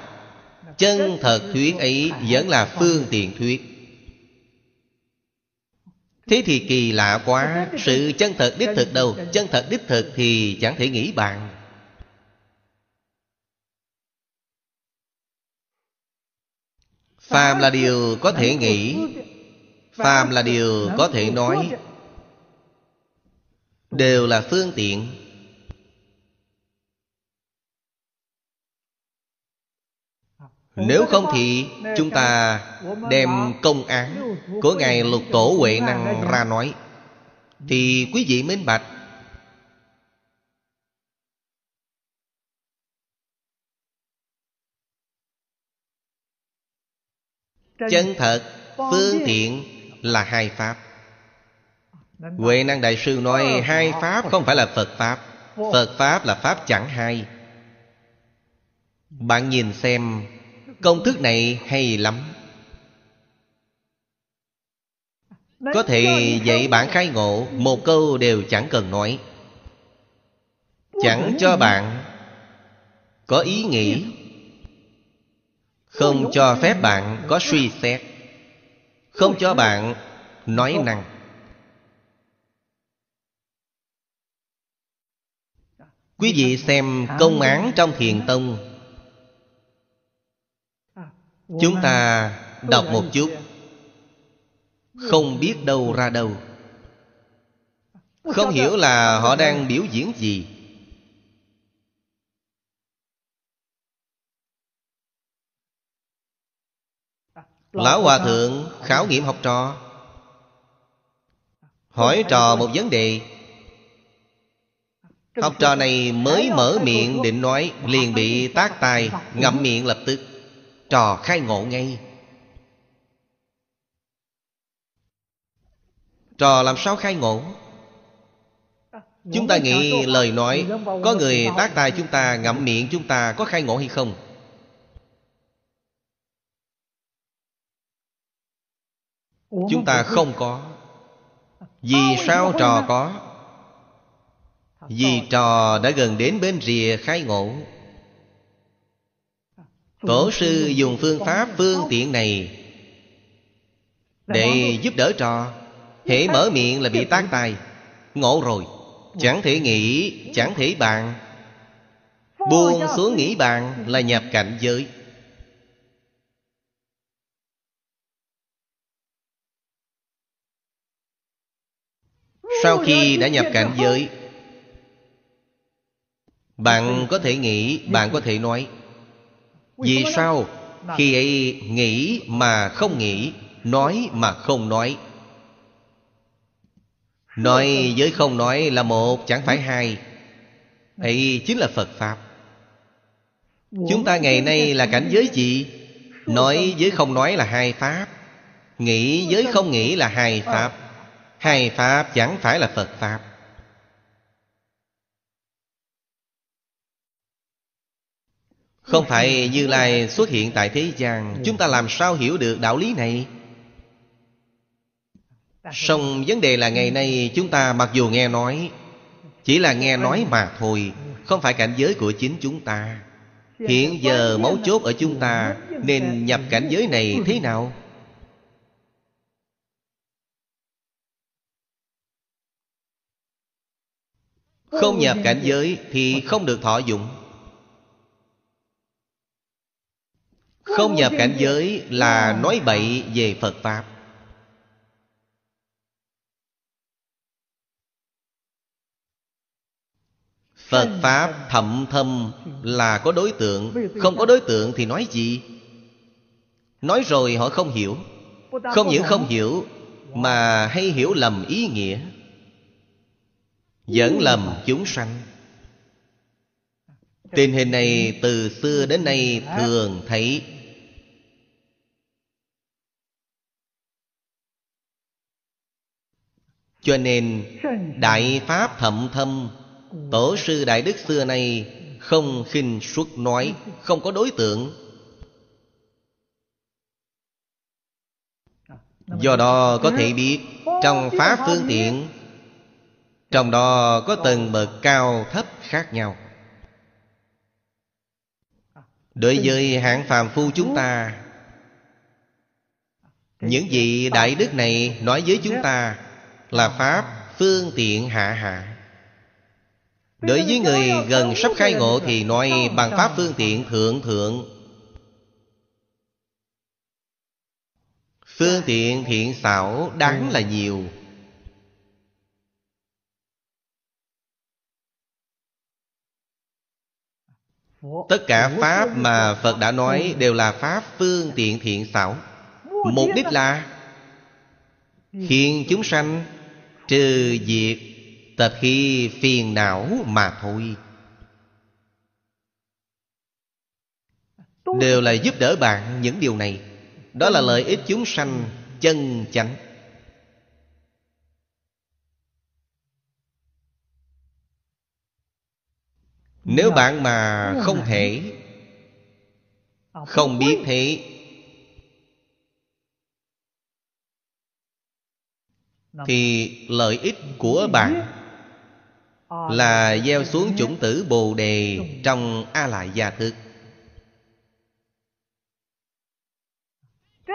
Chân thật thuyết ấy vẫn là phương tiện thuyết. Thế thì kỳ lạ quá Sự chân thật đích thực đâu? Chân thật đích thực thì chẳng thể nghĩ bạn Phàm là điều có thể nghĩ Phàm là điều có thể nói. Đều là phương tiện Nếu không thì chúng ta đem công án của Ngài Lục Tổ Huệ Năng ra nói. Thì quý vị minh bạch. Chân thật, phương tiện là hai Pháp. Huệ Năng Đại Sư nói hai Pháp không phải là Phật Pháp. Phật Pháp là Pháp chẳng hai. Bạn nhìn xem Công thức này hay lắm. Có thể dạy bạn khai ngộ Một câu đều chẳng cần nói. Chẳng cho bạn Có ý nghĩ. Không cho phép bạn có suy xét. Không cho bạn nói năng. Quý vị xem công án trong thiền tông Chúng ta đọc một chút. Không biết đâu ra đâu. Không hiểu là họ đang biểu diễn gì. Lão Hòa Thượng khảo nghiệm học trò. Hỏi trò một vấn đề. Học trò này mới mở miệng định nói Liền bị tác tài Ngậm miệng lập tức Trò khai ngộ ngay. Trò làm sao khai ngộ? Chúng ta nghĩ lời nói Có người tác tai chúng ta ngậm miệng chúng ta có khai ngộ hay không? Chúng ta không có. Vì sao trò có? Vì trò đã gần đến bên rìa khai ngộ Tổ sư dùng phương pháp phương tiện này Để giúp đỡ trò. Hễ mở miệng là bị tác tài, Ngộ rồi. Chẳng thể nghĩ Chẳng thể bàn. Buông xuống nghĩ bàn Là nhập cảnh giới. Sau khi đã nhập cảnh giới Bạn có thể nghĩ Bạn có thể nói vì sao? Khi ấy nghĩ mà không nghĩ Nói mà không nói. Nói với không nói là một chẳng phải hai. Ấy chính là Phật Pháp. Chúng ta ngày nay là cảnh giới gì? Nói với không nói là hai Pháp. Nghĩ với không nghĩ là hai Pháp. Hai Pháp chẳng phải là Phật Pháp Không phải Như Lai xuất hiện tại thế gian, Chúng ta làm sao hiểu được đạo lý này? Song vấn đề là ngày nay chúng ta mặc dù nghe nói, Chỉ là nghe nói mà thôi, Không phải cảnh giới của chính chúng ta. Hiện giờ mấu chốt ở chúng ta, Nên nhập cảnh giới này thế nào? Không nhập cảnh giới thì không được thọ dụng. Không nhập cảnh giới là nói bậy về Phật Pháp. Phật Pháp thậm thâm là có đối tượng, Không có đối tượng thì nói gì? Nói rồi họ không hiểu. Không những không hiểu, Mà hay hiểu lầm ý nghĩa. Dẫn lầm chúng sanh. Tình hình này từ xưa đến nay thường thấy. Cho nên, Đại Pháp thậm thâm, Tổ sư Đại Đức xưa nay Không khinh suất nói, Không có đối tượng. Do đó có thể biết, Trong Pháp phương tiện, Trong đó có tầng bậc cao thấp khác nhau. Đối với hạng phàm phu chúng ta, Những vị đại đức này nói với chúng ta là Pháp phương tiện hạ hạ. Đối với người gần sắp khai ngộ Thì nói bằng pháp phương tiện thượng thượng. Phương tiện thiện xảo đáng là nhiều. Tất cả Pháp mà Phật đã nói Đều là Pháp phương tiện thiện xảo. Mục đích là Khiến chúng sanh Trừ diệt Tập khi phiền não mà thôi. Đều là giúp đỡ bạn những điều này. Đó là lợi ích chúng sanh chân chánh. Nếu bạn mà không thể Không biết. thế Thì lợi ích của bạn Là gieo xuống chủng tử Bồ Đề Trong A Lại Gia Thức.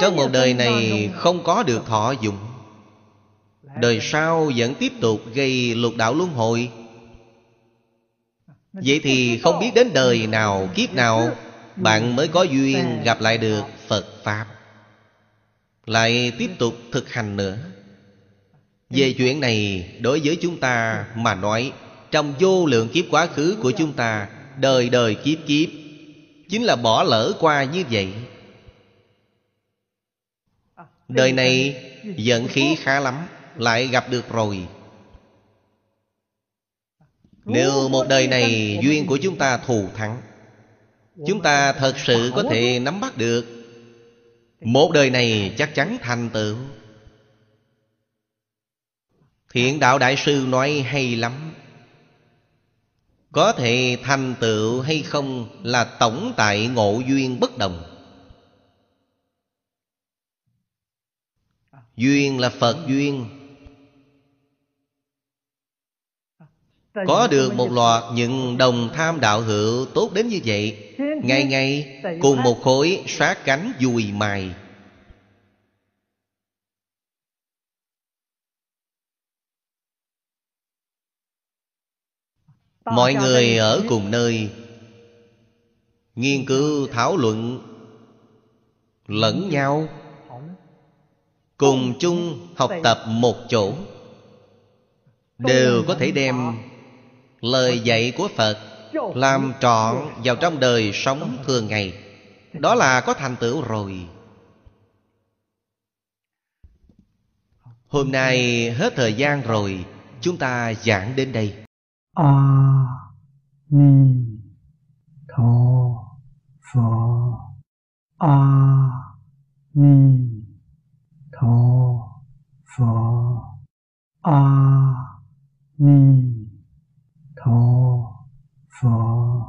Trong một đời này không có được thọ dụng Đời sau vẫn tiếp tục gây lục đạo luân hồi. Vậy thì không biết đến đời nào kiếp nào Bạn mới có duyên gặp lại được Phật Pháp. Lại tiếp tục thực hành nữa Về chuyện này đối với chúng ta mà nói Trong vô lượng kiếp quá khứ của chúng ta Đời đời kiếp kiếp Chính là bỏ lỡ qua như vậy. Đời này giận khí khá lắm Lại gặp được rồi. Nếu một đời này duyên của chúng ta thù thắng Chúng ta thật sự có thể nắm bắt được. Một đời này chắc chắn thành tựu Thiện đạo đại sư nói hay lắm. Có thể thành tựu hay không là tổng tại ngộ duyên bất đồng. Duyên là phật duyên. Có được một loạt những đồng tham đạo hữu tốt đến như vậy, ngày ngày cùng một khối sát cánh dùi mài. Mọi người ở cùng nơi. Nghiên cứu thảo luận lẫn nhau. Cùng chung học tập một chỗ. Đều có thể đem lời dạy của phật làm trọn vào trong đời sống thường ngày. Đó là có thành tựu rồi. Hôm nay hết thời gian rồi chúng ta giảng đến đây 阿弥陀佛。阿弥陀佛。阿弥陀佛。